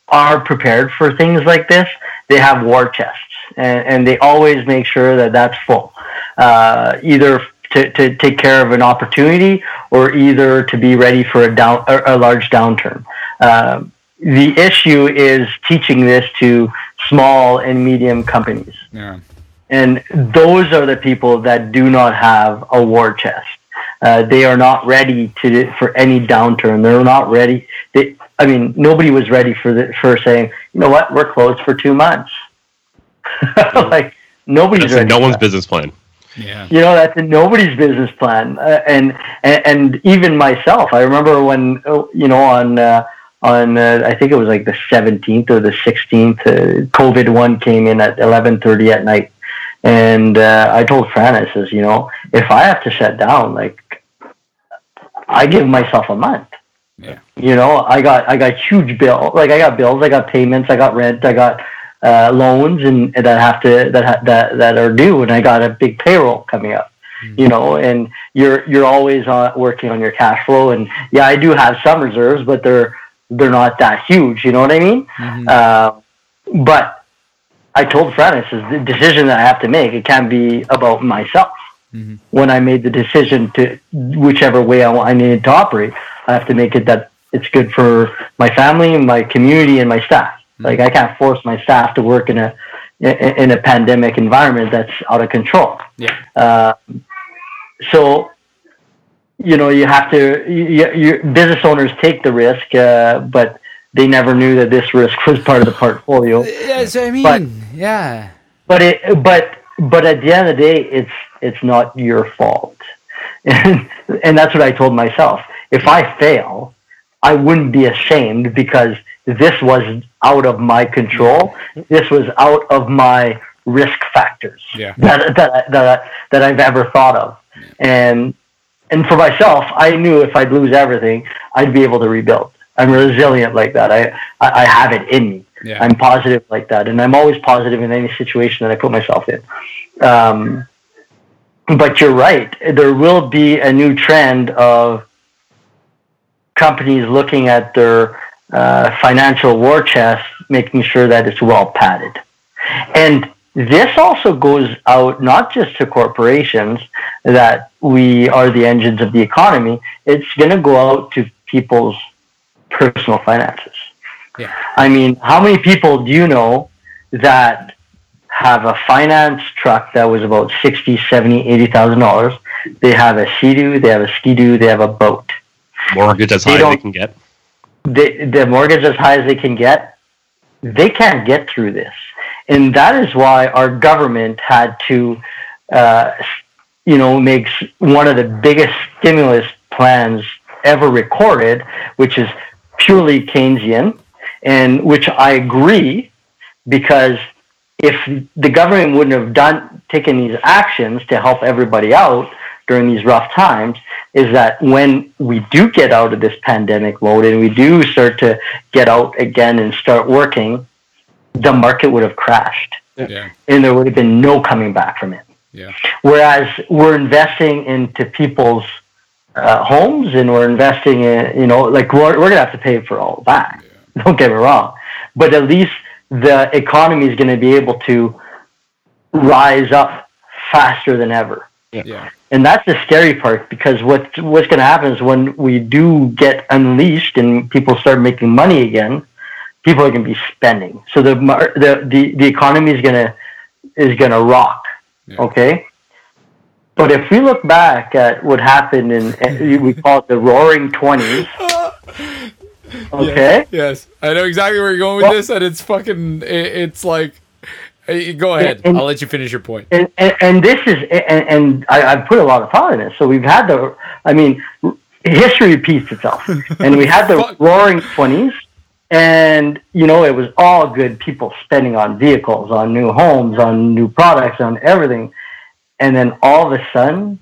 Speaker 2: are prepared for things like this. They have war chests, and, and they always make sure that that's full, uh, either to, to take care of an opportunity or either to be ready for a down a large downturn. Uh, the issue is teaching this to small and medium companies.
Speaker 1: Yeah.
Speaker 2: And those are the people that do not have a war chest. Uh, they are not ready to for any downturn. They're not ready. They, I mean, nobody was ready for the, for saying, you know what, we're closed for two months. like nobody's
Speaker 3: That's
Speaker 2: ready.
Speaker 3: No one's business plan.
Speaker 1: Yeah.
Speaker 2: You know, that's nobody's business plan. Uh, and, and, and even myself, I remember when, uh, you know, on, uh, on, uh, I think it was like the 17th or the 16th, uh, COVID one came in at 1130 at night. And, uh, I told Francis, you know, if I have to shut down, like, I give myself a month.
Speaker 1: Yeah.
Speaker 2: You know, I got, I got huge bill. Like I got bills, I got payments, I got rent, I got, uh, loans and, and that have to that that that are due, and I got a big payroll coming up. Mm-hmm. You know, and you're you're always on, working on your cash flow, and yeah, I do have some reserves, but they're they're not that huge. You know what I mean? Mm-hmm. Uh, but I told Francis is the decision that I have to make. It can't be about myself. Mm-hmm. When I made the decision to whichever way I, I needed to operate, I have to make it that it's good for my family, my community, and my staff. Like I can't force my staff to work in a in, a pandemic environment that's out of control.
Speaker 1: Yeah.
Speaker 2: Uh, so, you know, you have to, you, you, business owners take the risk, uh, but they never knew that this risk was part of the portfolio.
Speaker 1: Yes, I mean,
Speaker 2: But-
Speaker 1: yeah.
Speaker 2: But it, but, but at the end of the day, it's, it's not your fault. And, and that's what I told myself. If I fail, I wouldn't be ashamed because this was out of my control. This was out of my risk factors
Speaker 1: Yeah.
Speaker 2: that that that, that I've ever thought of. And and for myself, I knew if I'd lose everything, I'd be able to rebuild. I'm resilient like that. I I, I have it in me.
Speaker 1: Yeah.
Speaker 2: I'm positive like that, and I'm always positive in any situation that I put myself in. Um, but you're right. There will be a new trend of companies looking at their uh, financial war chest, making sure that it's well padded. And this also goes out not just to corporations that we are the engines of the economy. It's going to go out to people's personal finances.
Speaker 1: Yeah.
Speaker 2: I mean, how many people do you know that have a finance truck that was about 60, 70, 80,000 dollars? They have a sea-doo, they have a ski-doo, they have a boat.
Speaker 3: Mortgage as
Speaker 2: They
Speaker 3: high as they can get.
Speaker 2: They, the mortgage as high as they can get, they can't get through this. And that is why our government had to, uh, you know, make one of the biggest stimulus plans ever recorded, which is purely Keynesian, and which I agree because if the government wouldn't have done taken these actions to help everybody out during these rough times, is that when we do get out of this pandemic mode and we do start to get out again and start working, the market would have crashed
Speaker 1: Yeah.
Speaker 2: and there would have been no coming back from it.
Speaker 1: Yeah.
Speaker 2: Whereas we're investing into people's uh, homes and we're investing in, you know, like we're, we're going to have to pay for all of that. Don't get me wrong. But at least the economy is going to be able to rise up faster than ever.
Speaker 1: Yeah.
Speaker 2: And that's the scary part because what what's going to happen is when we do get unleashed and people start making money again, people are going to be spending. So the the the, the economy is going to is going to rock.
Speaker 1: Yeah.
Speaker 2: Okay. But if we look back at what happened in, in we call it the Roaring Twenties. Okay.
Speaker 1: Yes, I know exactly where you're going with
Speaker 2: Well-
Speaker 1: this, and it's fucking. It, it's like, Hey, go ahead.
Speaker 2: and-
Speaker 1: I'll let you finish your point.
Speaker 2: and, and, and this is and, and I, I've put a lot of thought in this. So we've had the, I mean, history repeats itself, and we had the Roaring Twenties, and you know it was all good people spending on vehicles, on new homes, on new products, on everything, and then all of a sudden,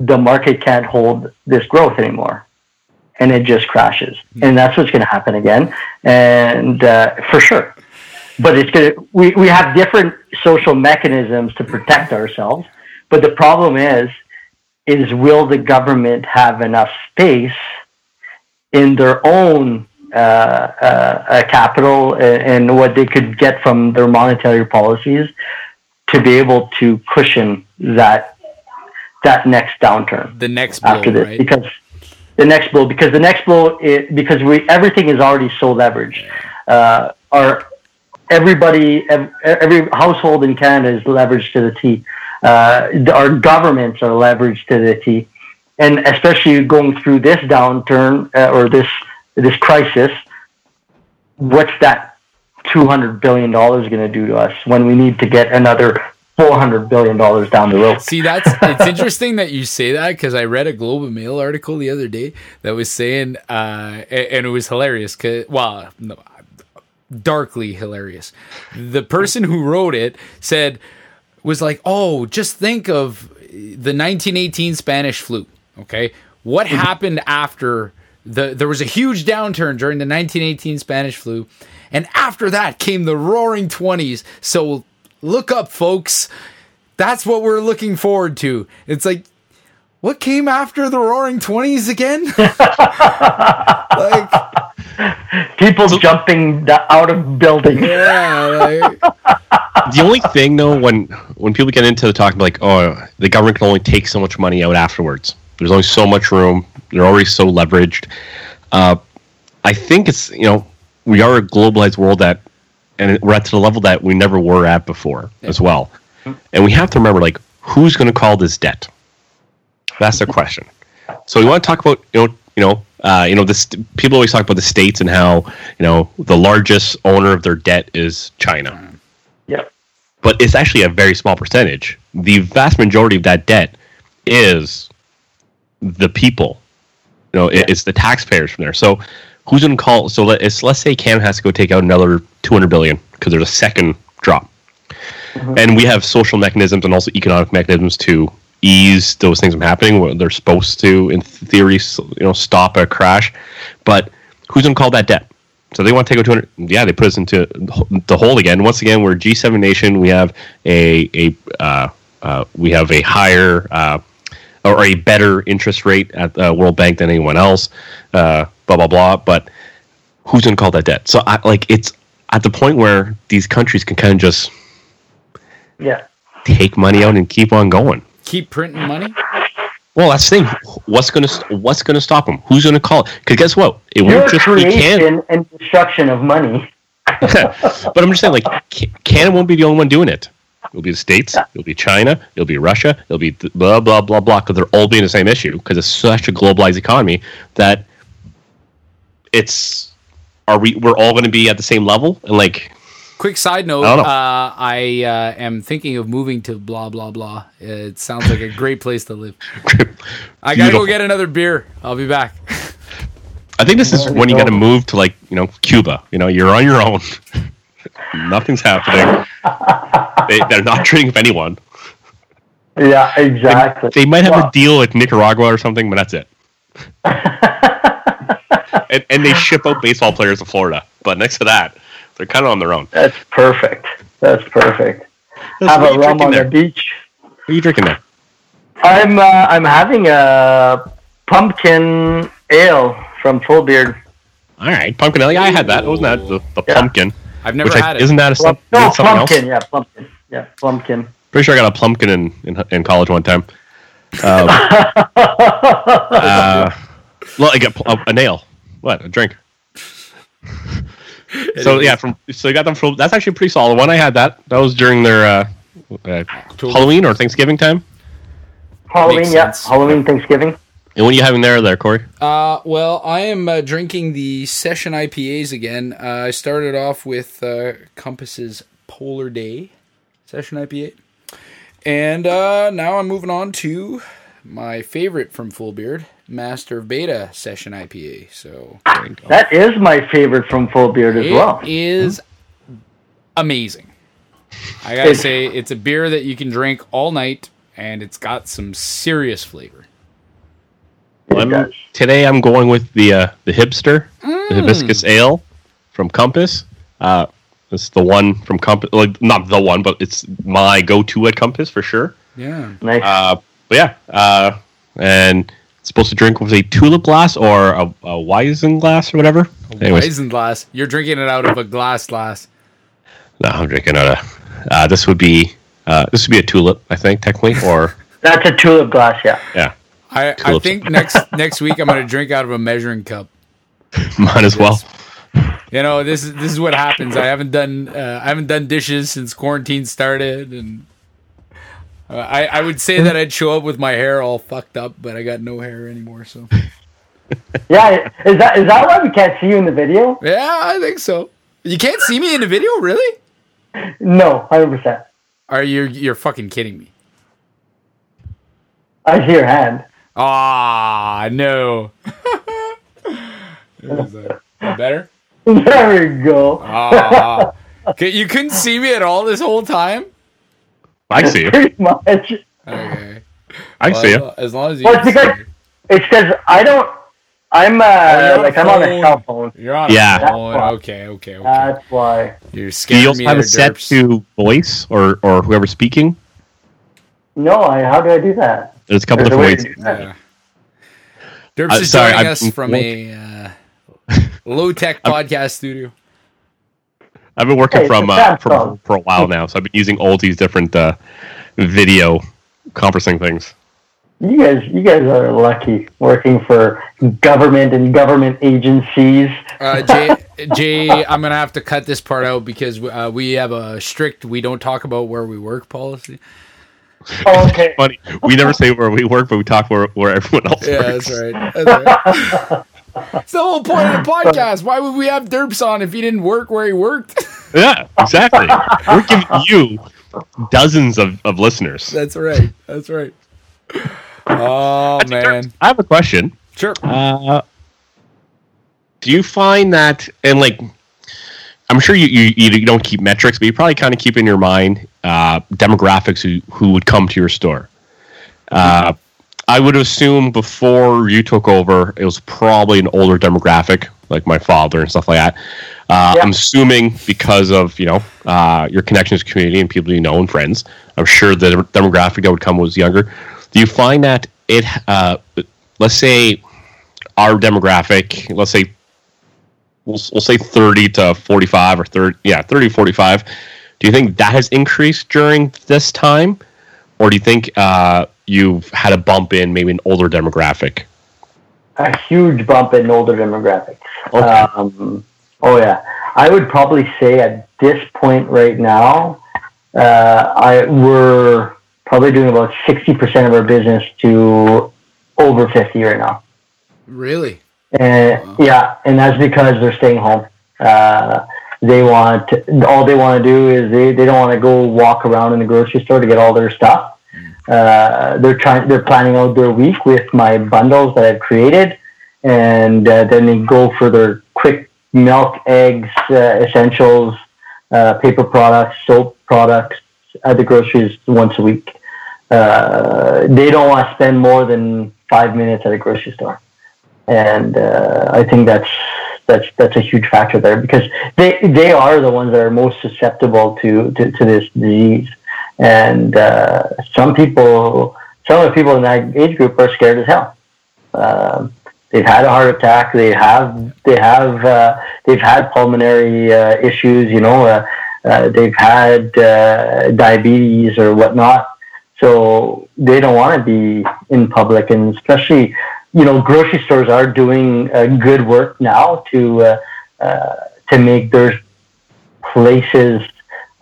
Speaker 2: the market can't hold this growth anymore. And it just crashes, and that's what's going to happen again, and uh, for sure. But it's gonna we, we have different social mechanisms to protect ourselves. But the problem is is will the government have enough space in their own uh, uh, uh, capital and, and what they could get from their monetary policies to be able to cushion that that next downturn
Speaker 1: The next blow,
Speaker 2: after this?
Speaker 1: right?
Speaker 2: because the next blow because the next blow because we everything is already so leveraged. Uh, our everybody every household in Canada is leveraged to the T. Uh, our governments are leveraged to the T, and especially going through this downturn uh, or this this crisis, what's that two hundred billion dollars going to do to us when we need to get another four hundred billion dollars down the road?
Speaker 1: See, that's it's interesting that you say that because I read a Globe and Mail article the other day that was saying, uh, and it was hilarious. Cause, well, no, darkly hilarious. The person who wrote it said was like, "Oh, just think of the 1918 Spanish flu. Okay, what happened after the there was a huge downturn during the 1918 Spanish flu, and after that came the Roaring Twenties. So look up, folks. That's what we're looking forward to. It's like." What came after the Roaring Twenties again? like,
Speaker 2: People jumping da- out of buildings.
Speaker 1: yeah, like,
Speaker 3: the only thing though when when people get into the talk like oh the government can only take so much money out afterwards there's only so much room they're already so leveraged uh, i think it's you know we are a globalized world that and we're at to the level that we never were at before as well. And we have to remember, like, who's going to call this debt? That's the question. So we want to talk about, you know, you know, uh, you know, this. People always talk about the states and how, you know, the largest owner of their debt is China,
Speaker 2: Yep.
Speaker 3: but it's actually a very small percentage. The vast majority of that debt is the people. You know, it-
Speaker 2: Yeah.
Speaker 3: it's the taxpayers from there. So who's going to call? So let, it's, let's say Canada has to go take out another 200 billion because there's a second drop, and we have social mechanisms and also economic mechanisms to ease those things from happening. Where they're supposed to, in theory, you know, stop a crash. But who's going to call that debt? So they want to take out 200. Yeah, they put us into the hole again. Once again, we're a G7 nation. We have a a uh, uh, we have a higher uh, or a better interest rate at the World Bank than anyone else. Uh, blah blah blah. But who's going to call that debt? So I like it's at the point where these countries can kind of just
Speaker 2: Yeah.
Speaker 3: take money out and keep on going.
Speaker 1: Keep printing money.
Speaker 3: Well, that's the thing. What's gonna What's gonna stop them? Who's gonna call it? Because guess what? It
Speaker 2: Your
Speaker 3: won't just be Canada.
Speaker 2: creation and destruction of money.
Speaker 3: but I'm just saying, like, Canada won't be the only one doing it. It'll be the states. It'll be China. It'll be Russia. It'll be th- blah blah blah blah. Because they're all being the same issue. Because it's such a globalized economy that it's are we we're all going to be at the same level and like
Speaker 1: Quick side note:
Speaker 3: I
Speaker 1: uh. I uh, am thinking of moving to blah blah blah. It sounds like a great place to live. I gotta go get another beer. I'll be back.
Speaker 3: I think this is when you got to move to like you know Cuba. You know, you're on your own. Nothing's happening. they, they're not trading with anyone.
Speaker 2: Yeah, exactly.
Speaker 3: They might have
Speaker 2: Well,
Speaker 3: a deal with Nicaragua or something, but that's it. And, and they ship out baseball players to Florida. But next to that, they're kind of on their own.
Speaker 2: That's perfect. That's perfect.
Speaker 3: What
Speaker 2: Have a rum on
Speaker 3: there?
Speaker 2: the beach.
Speaker 3: What are you drinking there?
Speaker 2: I'm uh, I'm having a pumpkin ale from Full Beard.
Speaker 3: All right, pumpkin ale. Yeah, I had that. Wasn't that the, the
Speaker 2: Yeah.
Speaker 3: pumpkin?
Speaker 1: I've never
Speaker 3: Which I,
Speaker 1: had it.
Speaker 3: isn't that a some,
Speaker 2: no,
Speaker 3: isn't something else?
Speaker 2: pumpkin. Yeah, pumpkin. Yeah, pumpkin.
Speaker 3: Pretty sure I got a pumpkin in in, in college one time. Um, uh, well, I got a, a nail. What a drink. so yeah, from so you got them from. That's actually a pretty solid one. I had that. That was during their uh, uh, Halloween or Thanksgiving time.
Speaker 2: Halloween,
Speaker 1: Makes
Speaker 2: yeah. Halloween, Thanksgiving.
Speaker 3: And what are you having there, there, Corey?
Speaker 1: Uh, well, I am uh, drinking the session IPAs again. Uh, I started off with uh, Compass's Polar Day session IPA, and uh, now I'm moving on to my favorite from Full Beard, Master of Beta session IPA. So
Speaker 2: That is my favorite from Full Beard as
Speaker 1: it
Speaker 2: well.
Speaker 1: is amazing. I gotta say, it's a beer that you can drink all night, and it's got some serious flavor.
Speaker 3: I'm, today I'm going with the uh, the hipster,
Speaker 1: Mm.
Speaker 3: the hibiscus ale from Compass. Uh, it's the one from Compass, like not the one, but it's my go-to at Compass for sure.
Speaker 1: Yeah.
Speaker 2: Nice.
Speaker 3: Uh, but yeah, uh, and it's supposed to drink with a tulip glass or a, a Weizen glass or whatever. Anyways,
Speaker 1: Isinglass. You're drinking it out of a glass glass.
Speaker 3: no, I'm drinking out of. Uh, this would be uh, this would be a tulip, I think, technically, or
Speaker 2: That's a tulip glass, yeah.
Speaker 3: yeah,
Speaker 1: I, I think next next week I'm gonna drink out of a measuring cup.
Speaker 3: Might as well.
Speaker 1: You know, this is this is what happens. I haven't done uh, I haven't done dishes since quarantine started, and uh, I I would say that I'd show up with my hair all fucked up, but I got no hair anymore. So
Speaker 2: Yeah, is that is that why we can't see you in the video?
Speaker 1: yeah, I think so. You can't see me in the video, really?
Speaker 2: No, hundred percent.
Speaker 1: Are you you're fucking kidding me?
Speaker 2: I see your hand.
Speaker 1: Ah, no. Is that better?
Speaker 2: There we go.
Speaker 1: Ah, you couldn't see me at all this whole time.
Speaker 3: I see you.
Speaker 2: Pretty much.
Speaker 1: Okay.
Speaker 3: I can see you.
Speaker 1: As long as you.
Speaker 2: Well,
Speaker 1: can
Speaker 2: it's because
Speaker 1: see me.
Speaker 2: it's because I don't. I'm uh
Speaker 1: you're on
Speaker 2: like
Speaker 1: a
Speaker 2: I'm on a
Speaker 1: phone.
Speaker 2: cell phone.
Speaker 1: You're on
Speaker 3: Yeah.
Speaker 1: a phone.
Speaker 2: why.
Speaker 1: Okay, okay, okay.
Speaker 2: That's why.
Speaker 1: You're
Speaker 3: Do
Speaker 1: scaring
Speaker 3: you also have
Speaker 1: a
Speaker 3: it set to voice or or whoever's speaking?
Speaker 2: No, I, how do I do that?
Speaker 3: There's a couple
Speaker 2: There's
Speaker 3: different ways.
Speaker 2: to do that.
Speaker 1: Yeah. Derps
Speaker 3: Uh,
Speaker 1: is
Speaker 3: sorry,
Speaker 1: joining
Speaker 3: I've
Speaker 1: us
Speaker 3: been
Speaker 1: from
Speaker 3: working-
Speaker 1: a uh, low tech podcast studio.
Speaker 3: I've been working
Speaker 2: Hey,
Speaker 3: from uh, for, for a while now, so I've been using all these different uh, video conferencing things.
Speaker 2: You guys, you guys are lucky working for government and government agencies.
Speaker 1: Uh, Jay, Jay, I'm gonna have to cut this part out because uh, we have a strict "we don't talk about where we work" policy.
Speaker 2: Oh, okay.
Speaker 3: Funny, we never say where we work, but we talk where, where everyone else
Speaker 1: Yeah,
Speaker 3: works.
Speaker 1: that's right. That's right. It's the whole point of the podcast. Why would we have Derps on if he didn't work where he worked?
Speaker 3: Yeah, exactly. We're giving you dozens of, of listeners.
Speaker 1: That's right. That's right. Oh man,
Speaker 3: I have a question.
Speaker 1: sure.
Speaker 3: Uh, do you find that, and like, I'm sure you, you, you don't keep metrics, but you probably kind of keep in your mind uh, demographics who, who would come to your store. Uh, I would assume before you took over, it was probably an older demographic, like my father and stuff like that. Uh,
Speaker 2: Yeah.
Speaker 3: I'm assuming because of you know uh, your connections to community and people you know and friends. I'm sure the demographic that would come was younger. Do you find that it, uh, let's say, our demographic, let's say, we'll, we'll say 30 to 45 or 30, yeah, 30 to 45. Do you think that has increased during this time? Or do you think uh, you've had a bump in maybe an older demographic?
Speaker 2: a huge bump in older demographics.
Speaker 3: Okay.
Speaker 2: Um, oh yeah, I would probably say at this point right now, uh, I we're probably doing about sixty percent of our business to over fifty right now.
Speaker 1: Really?
Speaker 2: And yeah, and that's because they're staying home. Uh, they want all they want to do is they, they don't want to go walk around in the grocery store to get all their stuff. Uh, they're trying they're planning out their week with my bundles that I've created, and uh, then they go for their quick milk, eggs, uh, essentials, uh, paper products, soap products at the groceries once a week. Uh, they don't want to spend more than five minutes at a grocery store. And uh, I think that's that's that's a huge factor there because they they are the ones that are most susceptible to to, to this disease, and uh, some people some of the people in that age group are scared as hell. Um, they've had a heart attack. They have they have uh, they've had pulmonary uh, issues. You know, uh, uh, they've had uh, diabetes or whatnot. So they don't want to be in public, and especially you know, grocery stores are doing uh, good work now to uh, uh, to make their places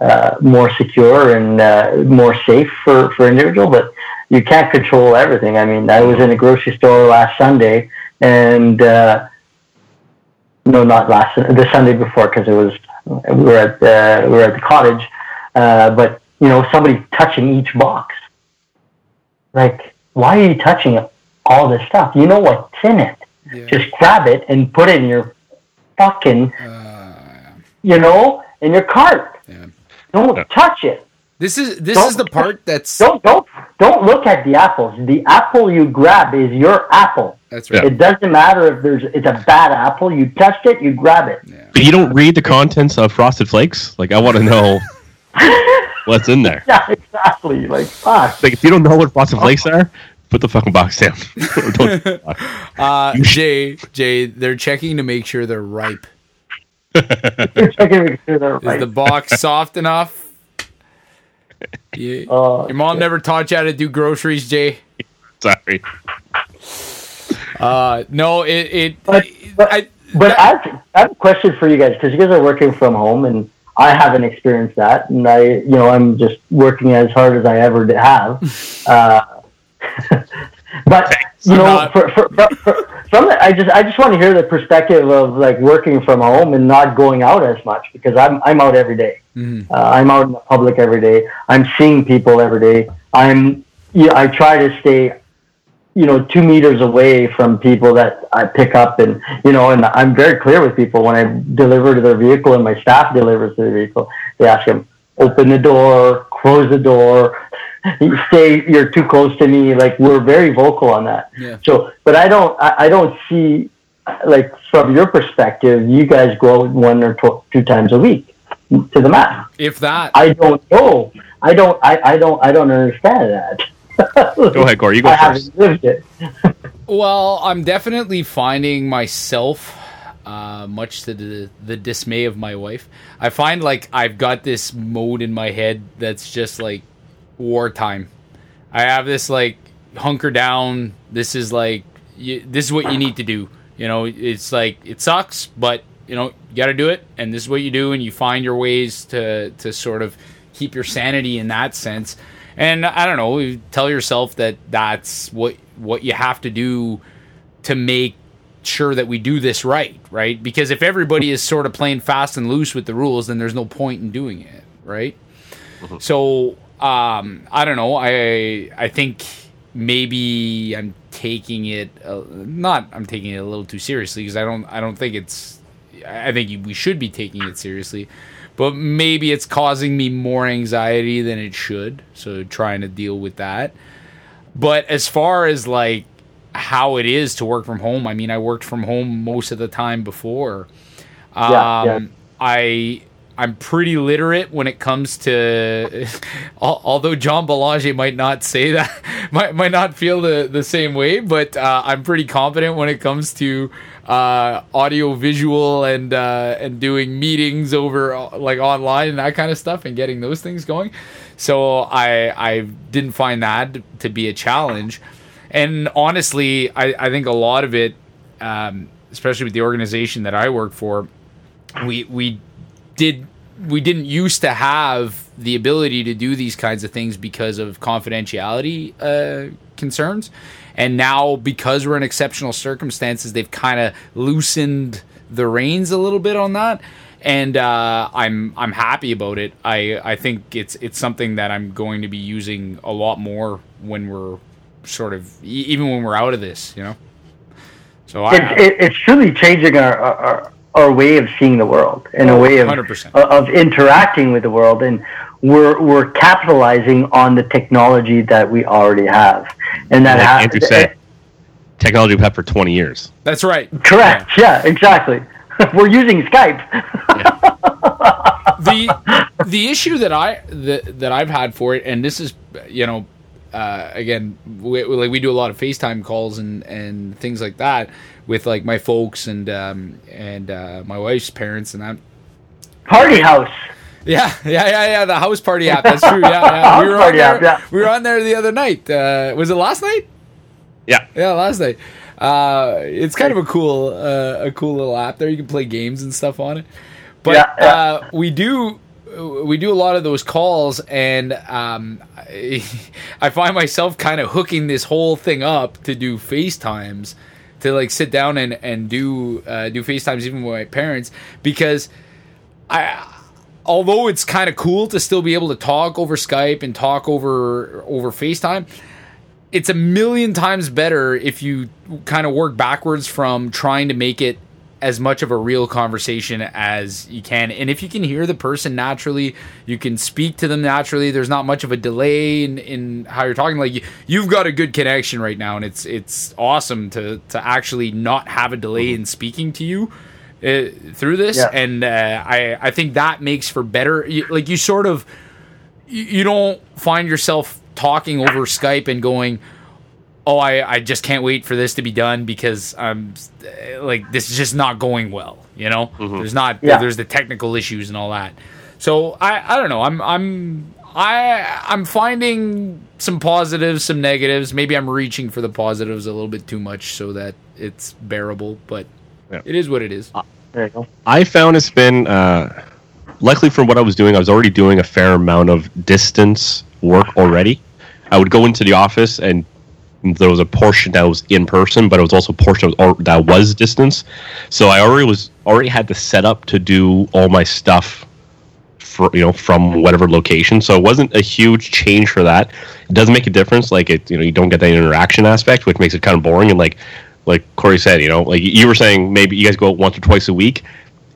Speaker 2: uh, more secure and uh, more safe for for individual. But you can't control everything. I mean, I was in a grocery store last Sunday, and uh, no, not last the Sunday before because it was we were at the, we were at the cottage, uh, but you know, somebody touching each box. Like, why are you touching all this stuff. You know what's in it.
Speaker 1: Yeah.
Speaker 2: Just grab it and put it in your fucking,
Speaker 1: Uh,
Speaker 2: you know, in your cart.
Speaker 1: Yeah.
Speaker 2: Don't
Speaker 3: Yeah.
Speaker 2: touch it.
Speaker 1: this is this
Speaker 2: Don't-
Speaker 1: is the part that's
Speaker 2: Don't don't don't look at the apples. The apple you grab is your apple.
Speaker 1: that's right.
Speaker 2: It doesn't matter if there's it's a bad apple. You touched it, you grab it.
Speaker 1: Yeah.
Speaker 3: But you don't read the contents of Frosted Flakes? Like, I want to know what's in there.
Speaker 2: Yeah, exactly. Like fuck.
Speaker 3: Like, if you don't know what Frosted Flakes are, put the fucking box down. Don't-
Speaker 1: Uh, Jay, Jay, they're checking to make sure they're ripe.
Speaker 2: You're checking to make sure they're
Speaker 1: Is the box soft enough? You,
Speaker 2: Uh,
Speaker 1: your mom never taught you how to do groceries, Jay.
Speaker 3: Sorry.
Speaker 1: Uh, no, it it.
Speaker 2: But- but-
Speaker 1: I,
Speaker 2: But I have, I have a question for you guys because you guys are working from home, and I haven't experienced that, and I, you know, I'm just working as hard as I ever have. Uh, but you know,
Speaker 1: not.
Speaker 2: for, for, for, for, from the, I just I just want to hear the perspective of like working from home and not going out as much because I'm I'm out every day.
Speaker 1: Mhm.
Speaker 2: Uh, I'm out in the public every day. I'm seeing people every day. I'm yeah, I try to stay you know two meters away from people that I pick up and you know and I'm very clear with people when I deliver to their vehicle and my staff delivers to their vehicle they ask them open the door close the door you stay you're too close to me like we're very vocal on that
Speaker 1: Yeah.
Speaker 2: so but I don't I, I don't see like from your perspective you guys go out one or tw- two times a week to the mat
Speaker 1: if that,
Speaker 2: I don't know I don't I, I don't I don't understand that
Speaker 3: Go ahead, Gore. You go
Speaker 2: I
Speaker 3: first.
Speaker 2: haven't lived it
Speaker 1: well, I'm definitely finding myself, uh, much to the the dismay of my wife. I find like I've got this mode in my head that's just like wartime. I have this like hunker down. This is like you, this is what you need to do. You know, it's like it sucks, but you know you got to do it, and this is what you do, and you find your ways to to sort of keep your sanity in that sense. And I don't know, tell yourself that that's what what you have to do to make sure that we do this right, right? Because if everybody is sort of playing fast and loose with the rules, then there's no point in doing it, right? Mm-hmm. So um, I don't know. I I think maybe I'm taking it uh, not. I'm taking it a little too seriously because I don't. I don't think it's. I think we should be taking it seriously, but maybe it's causing me more anxiety than it should. So trying to deal with that. But as far as like how it is to work from home, I mean, I worked from home most of the time before. Um, yeah, yeah. I I'm pretty literate when it comes to. although John Belanger might not say that, might might not feel the the same way, but uh, I'm pretty confident when it comes to uh, audio, visual, and uh, and doing meetings over like online and that kind of stuff, and getting those things going. So I I didn't find that to be a challenge, and honestly, I I think a lot of it, um, especially with the organization that I work for, we we did we didn't used to have the ability to do these kinds of things because of confidentiality uh, concerns, and now because we're in exceptional circumstances, they've kind of loosened the reins a little bit on that, and uh, I'm I'm happy about it. I I think it's it's something that I'm going to be using a lot more when we're sort of even when we're out of this, you know.
Speaker 2: So I, it's, it's truly changing our, our our way of seeing the world and oh, a way of 100%. of interacting with the world. And we're we're capitalizing on the technology that we already have. And that like ha- Andrew
Speaker 3: said technology we've had for 20 years.
Speaker 1: That's right.
Speaker 2: Correct. Yeah, yeah exactly. We're using skype. Yeah.
Speaker 1: the the issue that i that, that i've had for it and this is you know uh, again, we, like we do a lot of FaceTime calls and and things like that with like my folks and um, and uh, my wife's parents and that.
Speaker 2: Party house.
Speaker 1: Yeah, yeah, yeah, yeah. The Houseparty app. That's true. Yeah, yeah. We were on there. App, yeah. We were on there the other night. Uh, was it last night?
Speaker 3: Yeah.
Speaker 1: Yeah, last night. Uh, it's kind of a cool, uh, a cool little app there. You can play games and stuff on it. But yeah, yeah. Uh, we do we do a lot of those calls, and um, I, I, find myself kind of hooking this whole thing up to do FaceTimes, to like sit down and and do uh, do FaceTimes even with my parents because I. Although it's kind of cool to still be able to talk over Skype and talk over over FaceTime, it's a million times better if you kind of work backwards from trying to make it as much of a real conversation as you can. And if you can hear the person naturally, you can speak to them naturally. There's not much of a delay in, in how you're talking. Like you, have got a good connection right now, and it's it's awesome to to actually not have a delay mm-hmm. in speaking to you. Uh, through this, yeah. and uh, I I think that makes for better. Like you sort of you, you don't find yourself talking over Skype and going, oh, I, I just can't wait for this to be done because I'm like this is just not going well. You know, mm-hmm. there's not yeah. there's the technical issues and all that. So I I don't know. I'm I'm I I'm finding some positives, some negatives. Maybe I'm reaching for the positives a little bit too much so that it's bearable, but yeah. it is what it is. Uh,
Speaker 3: there you go. I found it's been uh, luckily from what I was doing. I was already doing a fair amount of distance work already. I would go into the office and there was a portion that was in person, but it was also a portion that was distance. So I already was already had the setup to do all my stuff for you know from whatever location. So it wasn't a huge change for that. It does make a difference. Like it, you know, you don't get that interaction aspect, which makes it kind of boring. And like like Corey said, you know, like you were saying, maybe you guys go once or twice a week,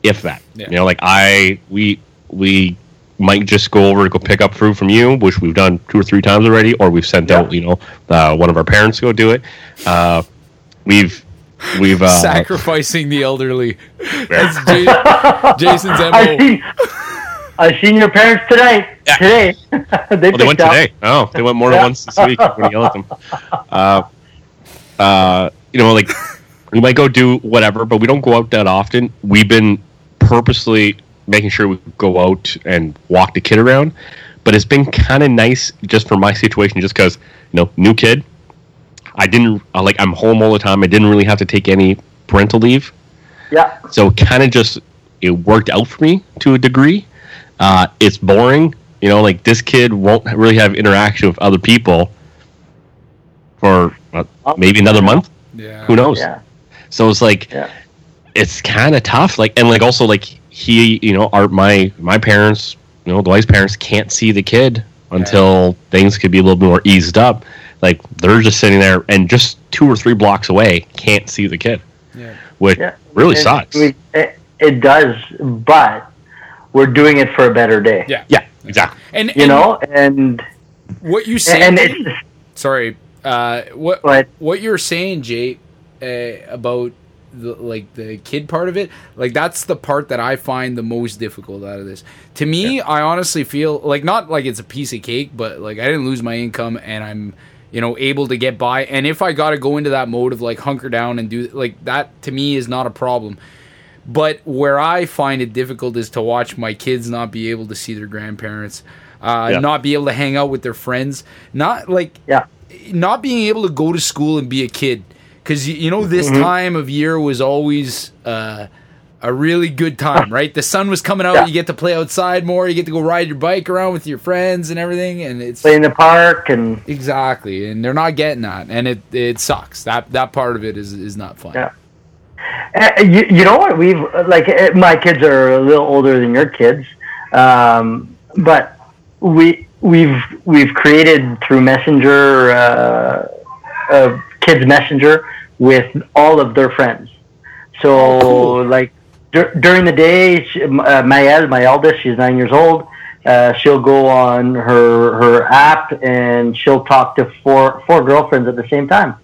Speaker 3: if that. Yeah. You know, like I we we might just go over to go pick up fruit from you, which we've done two or three times already, or we've sent yeah. out, you know, uh, one of our parents to go do it. Uh, we've we've uh,
Speaker 1: sacrificing the elderly. That's J- Jason's
Speaker 2: mo. I seen, I seen your parents today. Yeah. Today,
Speaker 3: they, oh, they went up. today. Oh, they went more than once this week. When you yell at them, uh, uh, you know, like we might go do whatever, but we don't go out that often. We've been purposely making sure we go out and walk the kid around. But it's been kind of nice just for my situation, just because you know, new kid, I didn't uh, like I'm home all the time. I didn't really have to take any parental leave,
Speaker 2: Yeah.
Speaker 3: so kind of just it worked out for me to a degree. Uh, it's boring, you know. Like this kid won't really have interaction with other people for uh, maybe another month.
Speaker 1: Yeah.
Speaker 3: Who knows?
Speaker 2: Yeah.
Speaker 3: So it's like
Speaker 2: Yeah.
Speaker 3: it's kind of tough. Like and like also like he, you know, our my my parents, you know, the wife's parents can't see the kid until things could be a little bit more eased up. Like they're just sitting there and just two or three blocks away can't see the kid,
Speaker 1: Yeah.
Speaker 3: which
Speaker 2: Yeah.
Speaker 3: really
Speaker 2: And
Speaker 3: sucks.
Speaker 2: we- it, it does, but we're doing it for a better day.
Speaker 1: Yeah.
Speaker 3: yeah, exactly.
Speaker 1: And,
Speaker 2: You
Speaker 1: and
Speaker 2: know, and
Speaker 1: what you say?
Speaker 2: and it's
Speaker 1: sorry. Uh, what
Speaker 2: but
Speaker 1: what you're saying, Jay, uh, about the like the kid part of it, like that's the part that I find the most difficult out of this. To me, I honestly feel like not like it's a piece of cake, but like I didn't lose my income and I'm you know able to get by. And if I got to go into that mode of like hunker down and do like that, to me is not a problem. But where I find it difficult is to watch my kids not be able to see their grandparents, uh,
Speaker 3: Yeah.
Speaker 1: not be able to hang out with their friends, not like
Speaker 2: yeah,
Speaker 1: not being able to go to school and be a kid because you, know this
Speaker 2: Mm-hmm.
Speaker 1: time of year was always uh, a really good time right the sun was coming out
Speaker 2: Yeah.
Speaker 1: you get to play outside more you get to go ride your bike around with your friends and everything and it's
Speaker 2: play in the park and
Speaker 1: exactly and they're not getting that and it it sucks that that part of it is is not fun
Speaker 2: Yeah. Uh, you, you know what we've like uh, my kids are a little older than your kids um, but we we've we've created through messenger uh, uh, kids messenger with all of their friends so
Speaker 1: cool.
Speaker 2: like dur- during the day she, uh, Maëlle, my eldest she's nine years old uh, she'll go on her her app and she'll talk to four four girlfriends at the same time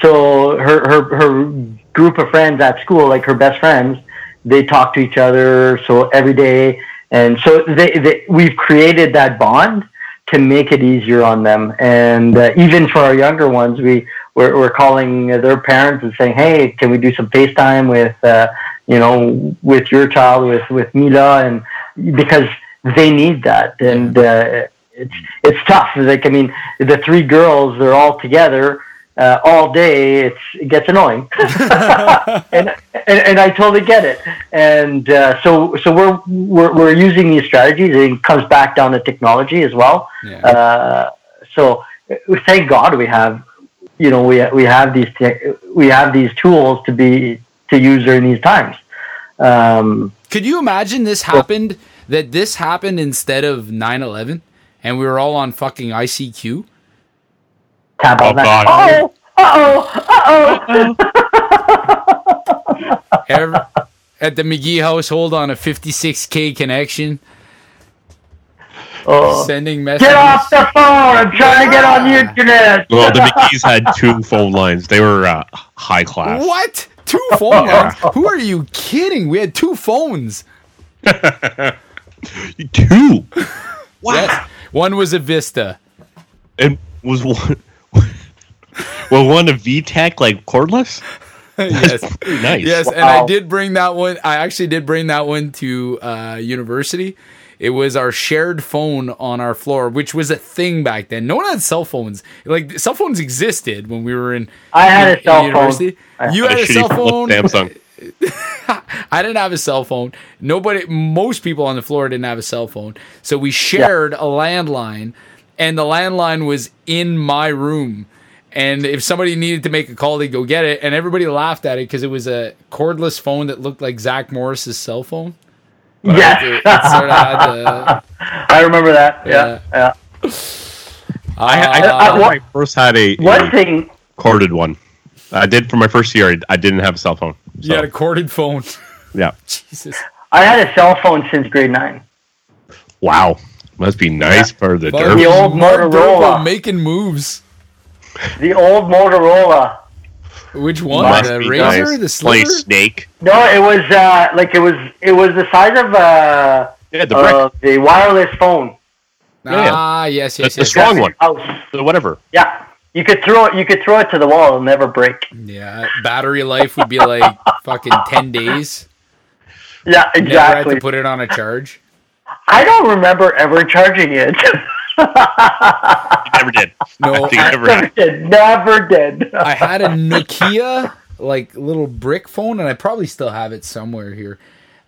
Speaker 2: so her, her her group of friends at school, like her best friends, they talk to each other. So every day, and so they, they we've created that bond to make it easier on them. And uh, even for our younger ones, we we're, we're calling their parents and saying, "Hey, can we do some FaceTime with uh, you know with your child with with Mila?" And because they need that, and uh, it's it's tough. Like I mean, the three girls, they're all together uh, all day, it's, it gets annoying. and, and and I totally get it. And uh, so so we're, we're we're using these strategies. It comes back down to technology as well.
Speaker 1: Yeah.
Speaker 2: Uh, so thank God we have you know we we have these te- we have these tools to be to use during these times. Um,
Speaker 1: could you imagine this happened that this happened instead of 9-11 and we were all on fucking icq
Speaker 2: tap
Speaker 3: Oh,
Speaker 2: that.
Speaker 3: God.
Speaker 2: Oh, uh oh, uh oh.
Speaker 1: Every, at the McGee household on a 56k connection
Speaker 2: oh.
Speaker 1: sending messages
Speaker 2: Get off the phone! I'm trying to get on the internet.
Speaker 3: Well, the McGee's had two phone lines. They were uh, high class.
Speaker 1: What? Two phone lines? Who are you kidding? We had two phones.
Speaker 3: Two. Wow.
Speaker 1: Yes. One was a Vista.
Speaker 3: And was one well one a VTech like cordless?
Speaker 1: yes.
Speaker 3: Nice.
Speaker 1: Yes, and I did bring that one. I actually did bring that one to uh, university. It was our shared phone on our floor, which was a thing back then. No one had cell phones. Like cell phones existed when we were in.
Speaker 2: I had
Speaker 1: in-
Speaker 2: a
Speaker 1: in
Speaker 2: cell phone.
Speaker 1: You
Speaker 3: Had
Speaker 1: had
Speaker 3: a
Speaker 1: a cell phone.
Speaker 3: Samsung.
Speaker 1: I didn't have a cell phone. Nobody, most people on the floor didn't have a cell phone. So we shared a landline, and the landline was in my room. And if somebody needed to make a call, they'd go get it. And everybody laughed at it because it was a cordless phone that looked like Zach Morris's cell phone. It,
Speaker 2: Yes,
Speaker 1: it sort of had.
Speaker 2: I remember that. Yeah, yeah.
Speaker 3: I, I,
Speaker 1: Uh,
Speaker 3: I,
Speaker 2: what-
Speaker 3: I first had a,
Speaker 2: One
Speaker 3: a
Speaker 2: thing,
Speaker 3: corded one. I did for my first year. I, I didn't have a cell phone. So,
Speaker 1: you had a corded phone.
Speaker 3: yeah.
Speaker 1: Jesus.
Speaker 2: I had a cell phone since grade nine.
Speaker 3: Wow. Must be nice for the
Speaker 1: Fuck.
Speaker 2: The old
Speaker 1: Mark
Speaker 2: Motorola.
Speaker 1: Making moves.
Speaker 2: The old Motorola.
Speaker 1: Which one?
Speaker 3: Must
Speaker 1: the RAZR,
Speaker 3: nice.
Speaker 1: the
Speaker 3: Play
Speaker 1: sliver?
Speaker 3: Snake.
Speaker 2: No, it was uh, like it was it was the size of uh,
Speaker 3: Yeah, the
Speaker 2: uh, the wireless phone.
Speaker 3: Yeah.
Speaker 1: Ah, yes,
Speaker 3: The,
Speaker 1: yes,
Speaker 3: the
Speaker 1: yes.
Speaker 3: strong one.
Speaker 2: House.
Speaker 3: The whatever.
Speaker 2: Yeah, you could throw it. You could throw it to the wall; it'll never break.
Speaker 1: Yeah, battery life would be like fucking ten days.
Speaker 2: Yeah, exactly.
Speaker 1: Never had
Speaker 2: exactly.
Speaker 1: to put it on a charge.
Speaker 2: I don't remember ever charging it.
Speaker 3: You never did.
Speaker 1: No,
Speaker 3: I
Speaker 1: I-
Speaker 3: never
Speaker 2: Never
Speaker 3: had.
Speaker 2: did. Never did.
Speaker 1: I had a Nokia like little brick phone, and I probably still have it somewhere here.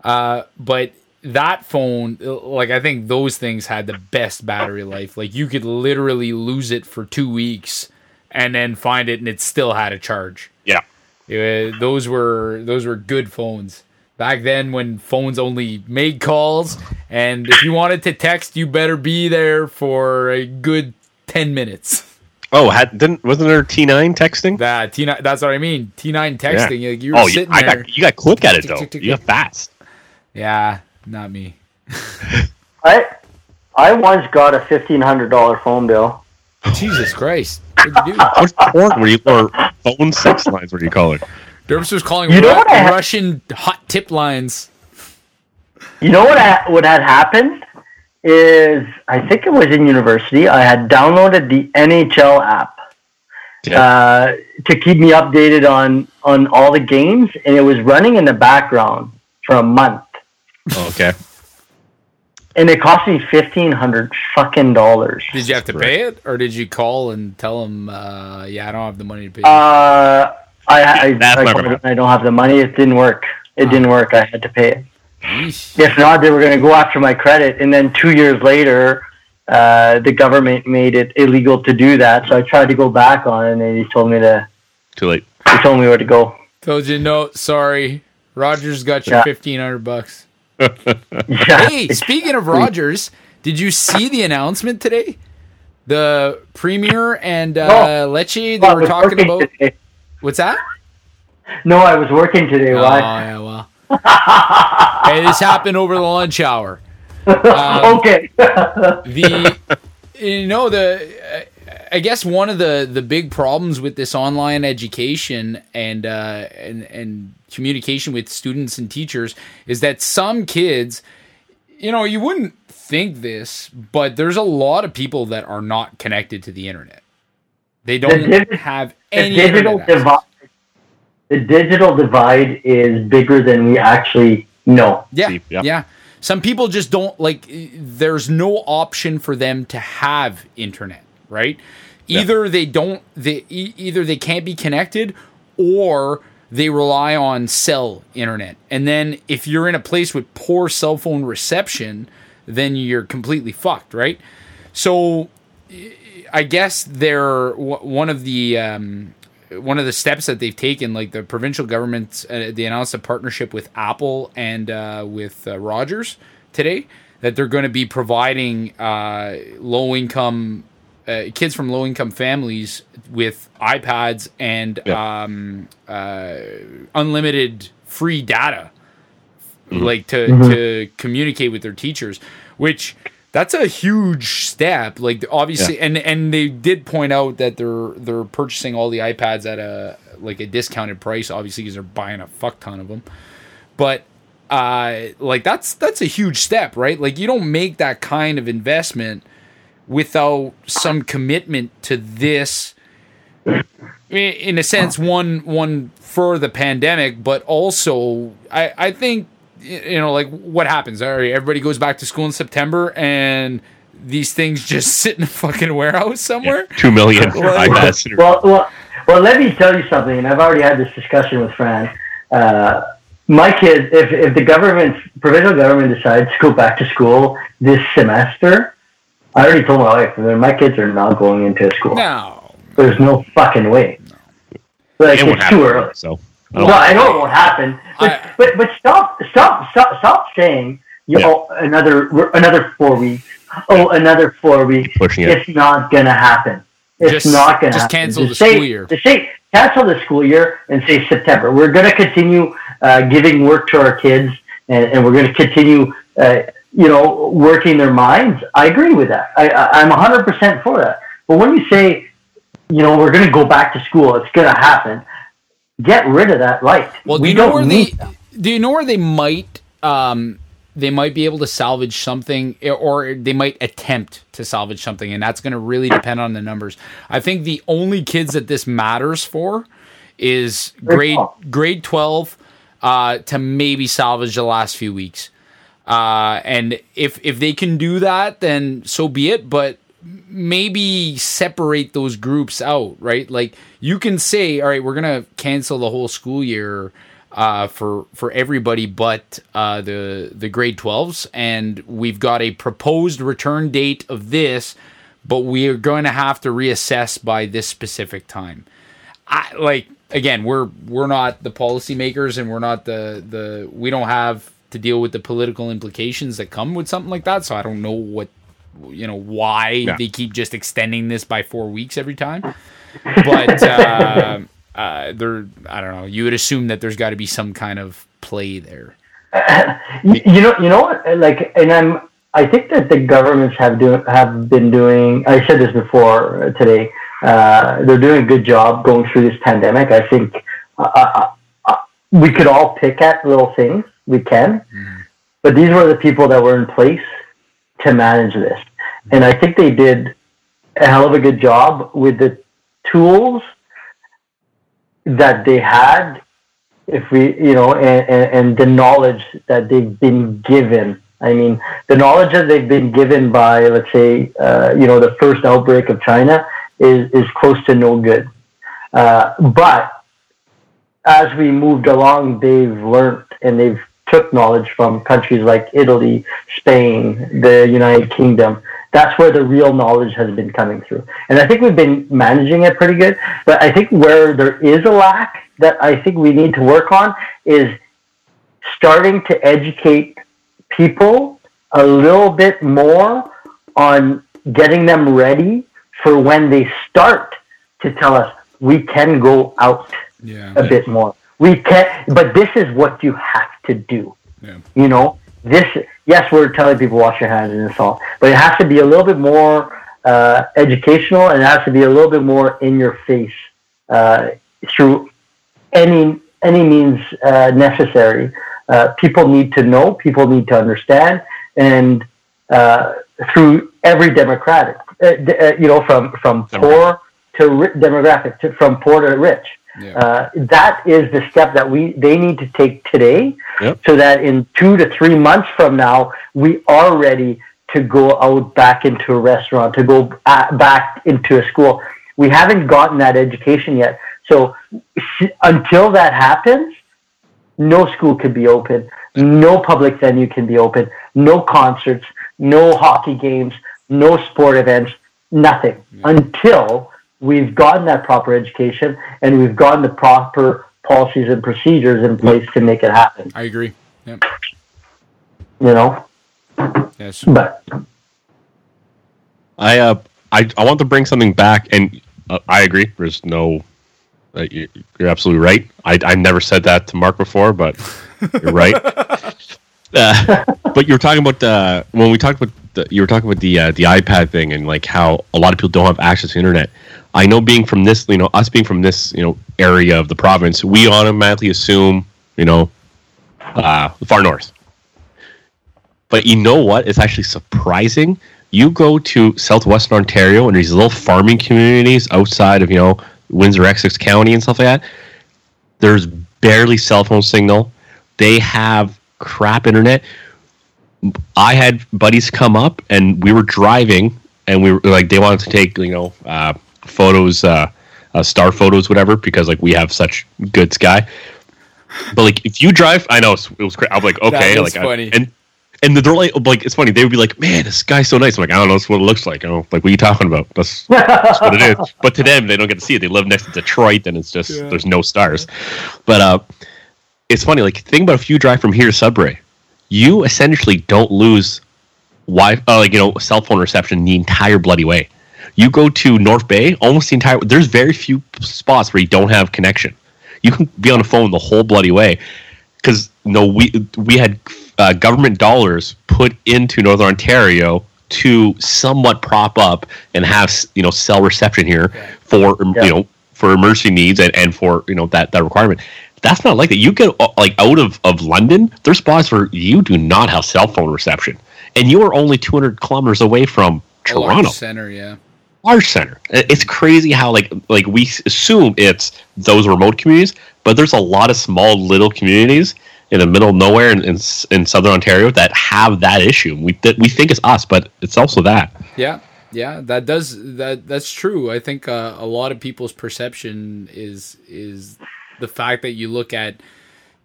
Speaker 1: Uh, but that phone, like I think those things had the best battery life. Like you could literally lose it for two weeks and then find it, and it still had a charge.
Speaker 3: Yeah.
Speaker 1: Those were those were good phones back then when phones only made calls, and if you wanted to text, you better be there for a good ten minutes.
Speaker 3: Oh, had didn't wasn't there T nine texting?
Speaker 1: That T nine. That's what I mean. T nine texting. Like you were
Speaker 3: oh,
Speaker 1: sitting
Speaker 3: I
Speaker 1: there.
Speaker 3: got you got quick at it though.
Speaker 1: tick, tick,
Speaker 3: You got fast.
Speaker 1: Yeah, not me.
Speaker 2: I I once got a fifteen hundred dollar phone bill.
Speaker 1: Jesus Christ. What'd you do?
Speaker 3: What's porn? Were you or phone sex lines? What do you call it?
Speaker 1: Derps was calling
Speaker 2: You know
Speaker 1: Ru-
Speaker 2: what ha-
Speaker 1: Russian hot tip lines.
Speaker 2: You know what I, what had happened is I think it was in university. I had downloaded the NHL app uh, to keep me updated on on all the games, and it was running in the background for a month,
Speaker 3: Oh, okay.
Speaker 2: and it cost me fifteen hundred fucking dollars.
Speaker 1: Did you have to
Speaker 3: Right.
Speaker 1: pay it, or did you call and tell them, uh, "Yeah, I don't have the money to pay"?
Speaker 2: Uh, I I,
Speaker 3: That's
Speaker 2: I,
Speaker 3: never
Speaker 2: told I don't have the money. It didn't work. It didn't work. I had to pay it.
Speaker 1: Yeesh.
Speaker 2: If not, they were going to go after my credit. And then two years later, uh, the government made it illegal to do that. So I tried to go back on it, and they told me to.
Speaker 3: Too late.
Speaker 2: They told me where to go.
Speaker 1: Told you no. Sorry, Rogers got your
Speaker 2: Yeah.
Speaker 1: fifteen hundred bucks.
Speaker 2: Yeah.
Speaker 1: Hey, speaking of Rogers, did you see the announcement today? The premier and uh,
Speaker 2: No.
Speaker 1: Lecce they
Speaker 2: No, I
Speaker 1: were talking about.
Speaker 2: Today.
Speaker 1: What's that?
Speaker 2: No, I was working today.
Speaker 1: Oh
Speaker 2: Why?
Speaker 1: yeah, well. hey, this happened over the lunch hour. Um,
Speaker 2: okay.
Speaker 1: the you know the I guess one of the the big problems with this online education and uh, and and communication with students and teachers is that some kids, you know, you wouldn't think this, but there's a lot of people that are not connected to the internet. They don't
Speaker 2: digi-
Speaker 1: have
Speaker 2: the
Speaker 1: any
Speaker 2: digital
Speaker 1: internet access.
Speaker 2: divide. The digital divide is bigger than we actually know.
Speaker 1: Yeah, yeah.
Speaker 3: yeah.
Speaker 1: Some people just don't like. There's no option for them to have internet, right? Either they don't. They e- either they can't be connected, or they rely on cell internet. And then if you're in a place with poor cell phone reception, then you're completely fucked, right? So I guess they're w- one of the um, one of the steps that they've taken. Like the provincial government, uh, they announced a partnership with Apple and uh, with uh, Rogers today that they're going to be providing uh, low income uh, kids from low income families with iPads and
Speaker 3: Yeah.
Speaker 1: um, uh, unlimited free data
Speaker 3: Mm-hmm.
Speaker 1: like to to communicate with their teachers which that's a huge step like obviously and and they did point out that they're they're purchasing all the iPads at a like a discounted price obviously because they're buying a fuck ton of them but uh like that's that's a huge step right? Like you don't make that kind of investment without some commitment to this in a sense one one for the pandemic but also i i think you know like what happens all right everybody goes back to school in september and these things just sit in a fucking warehouse somewhere
Speaker 3: Two million
Speaker 1: Well,
Speaker 3: iPads.
Speaker 2: Well, well, well. Let me tell you something, and I've already had this discussion with Fran. Uh, my kids, if if the government, provincial government, decides to go back to school this semester, I already told my wife my kids are not going into school.
Speaker 1: no
Speaker 2: There's no fucking way. Like
Speaker 3: It won't
Speaker 2: it's too
Speaker 3: happen.
Speaker 2: early.
Speaker 3: So
Speaker 2: No, I know it won't happen. But
Speaker 1: I-
Speaker 2: but, but stop stop stop stop saying you
Speaker 3: Yeah.
Speaker 2: oh another another four weeks. Oh another four weeks.
Speaker 3: pushing it.
Speaker 2: It's not gonna happen. It's
Speaker 1: Just-
Speaker 2: not gonna
Speaker 1: just
Speaker 2: happen.
Speaker 1: cancel the
Speaker 2: say,
Speaker 1: school year.
Speaker 2: Just say cancel the school year and say September. We're gonna continue uh, giving work to our kids and, and we're gonna continue uh, you know working their minds. I agree with that. I, I I'm 100 percent for that. But when you say you know we're gonna go back to school, it's gonna happen. Get rid of that right.
Speaker 1: well do
Speaker 2: we
Speaker 1: you know
Speaker 2: don't
Speaker 1: where
Speaker 2: need
Speaker 1: they do you know where they might um they might be able to salvage something or they might attempt to salvage something and that's going to really depend on the numbers. I think the only kids that this matters for is grade grade 12 uh, to maybe salvage the last few weeks. Uh, and if if they can do that then so be it but maybe separate those groups out, right? Like you can say, all right, we're gonna cancel the whole school year uh, for for everybody but uh, the the grade 12s, and we've got a proposed return date of this, but we are going to have to reassess by this specific time. I like again, we're we're not the policymakers, and we're not the the we don't have to deal with the political implications that come with something like that. So I don't know what you know why yeah. they keep just extending this by four weeks every time, but. Uh, uh, there, I don't know. You would assume that there's got to be some kind of play there.
Speaker 2: Uh, you know, you know what? Like, and I'm. I think that the governments have do have been doing. I said this before today. Uh, they're doing a good job going through this pandemic. I think uh, uh, uh we could all pick at little things. We can, mm. but these were the people that were in place to manage this, and I think they did a hell of a good job with the tools that they had, if we, you know, and, and, and the knowledge that they've been given. I mean, the knowledge that they've been given by, let's say, uh, you know, the first outbreak of China is, is close to no good. Uh, but as we moved along, they've learned and they've took knowledge from countries like Italy, Spain, the United Kingdom, that's where the real knowledge has been coming through. And I think we've been managing it pretty good. But I think where there is a lack that I think we need to work on is starting to educate people a little bit more on getting them ready for when they start to tell us we can go out yeah. a bit more. We can, but this is what you have to do. Yeah. You know, this yes, we're telling people wash your hands and all, but it has to be a little bit more uh, educational and it has to be a little bit more in your face uh, through any any means uh, necessary. Uh, people need to know, people need to understand, and uh, through every democratic, uh, you know, from from poor to ri- demographic, to, from poor to rich. Yeah. Uh, that is the step that we they need to take today, yep. so that in two to three months from now we are ready to go out back into a restaurant, to go back into a school. We haven't gotten that education yet, so until that happens, no school could be open, no public venue can be open, no concerts, no hockey games, no sport events, nothing yeah. until we've gotten that proper education and we've gotten the proper policies and procedures in place to make it happen.
Speaker 1: I agree. Yep.
Speaker 2: You know.
Speaker 1: Yes.
Speaker 2: But
Speaker 3: I uh I I want to bring something back, and uh, I agree. There's no. Uh, you, are absolutely right. I I never said that to Mark before, but you're right. Uh, but you were talking about uh, when we talked about the, you were talking about the uh, the iPad thing and like how a lot of people don't have access to internet. I know being from this, you know, us being from this, you know, area of the province, we automatically assume, you know, uh, far north. But you know what? It's actually surprising. You go to southwestern Ontario and these little farming communities outside of, you know, Windsor Essex County and stuff like that. There's barely cell phone signal. They have crap internet. I had buddies come up and we were driving and we were like they wanted to take you know uh, photos, uh, uh, star photos, whatever, because like we have such good sky. But like if you drive, I know it was, crazy. I'm like okay, like I, and and they're like, like it's funny. They would be like, "Man, this guy's so nice." I'm like, I don't know, that's what it looks like. I don't like what are you talking about. That's, that's what it is. But to them, they don't get to see it. They live next to Detroit, and it's just yeah. there's no stars. But uh, it's funny. Like think about if you drive from here to Sudbury, you essentially don't lose Wi, uh, like you know, cell phone reception the entire bloody way. You go to North Bay, almost the entire. There's very few spots where you don't have connection. You can be on the phone the whole bloody way because you no, know, we we had uh, government dollars put into Northern Ontario to somewhat prop up and have you know cell reception here for yeah. you know for emergency needs and, and for you know that that requirement. That's not like that. You get uh, like out of, of London, there's spots where you do not have cell phone reception, and you are only 200 kilometers away from Toronto
Speaker 1: center. Yeah,
Speaker 3: large center. It's crazy how like like we assume it's those remote communities, but there's a lot of small little communities in the middle of nowhere in, in, in southern Ontario that have that issue. We th- we think it's us, but it's also that.
Speaker 1: Yeah, yeah, that does that. That's true. I think uh, a lot of people's perception is is the fact that you look at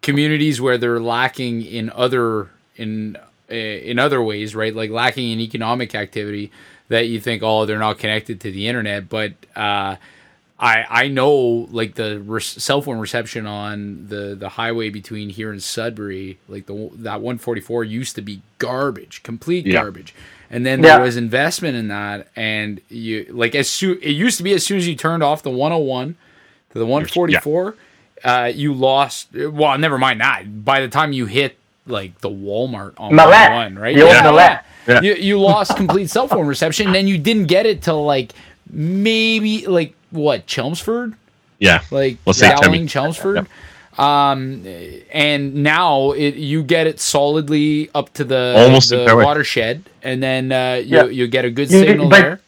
Speaker 1: communities where they're lacking in other in eh, in other ways, right? Like lacking in economic activity, that you think, oh, they're not connected to the internet. But uh, I I know like the re- cell phone reception on the the highway between here and Sudbury, like the that 144 used to be garbage, complete
Speaker 3: Yeah.
Speaker 1: garbage. And then
Speaker 2: Yeah.
Speaker 1: there was investment in that, and you like as soon it used to be as soon as you turned off the 101 to the 144, uh, you lost. Well, never mind that. By the time you hit like the Walmart on
Speaker 2: Millet.
Speaker 1: 101, right?
Speaker 2: The old Millet.
Speaker 3: Yeah.
Speaker 1: You you lost complete cell phone reception, and then you didn't get it till like maybe like what Chelmsford,
Speaker 3: Yeah.
Speaker 1: like
Speaker 3: Well, St.
Speaker 1: Dowling. Chelmsford. Um, and now it you get it solidly up to the
Speaker 3: Almost
Speaker 1: the watershed, and then uh, you
Speaker 2: Yeah.
Speaker 1: you get a good
Speaker 2: You-
Speaker 1: signal there.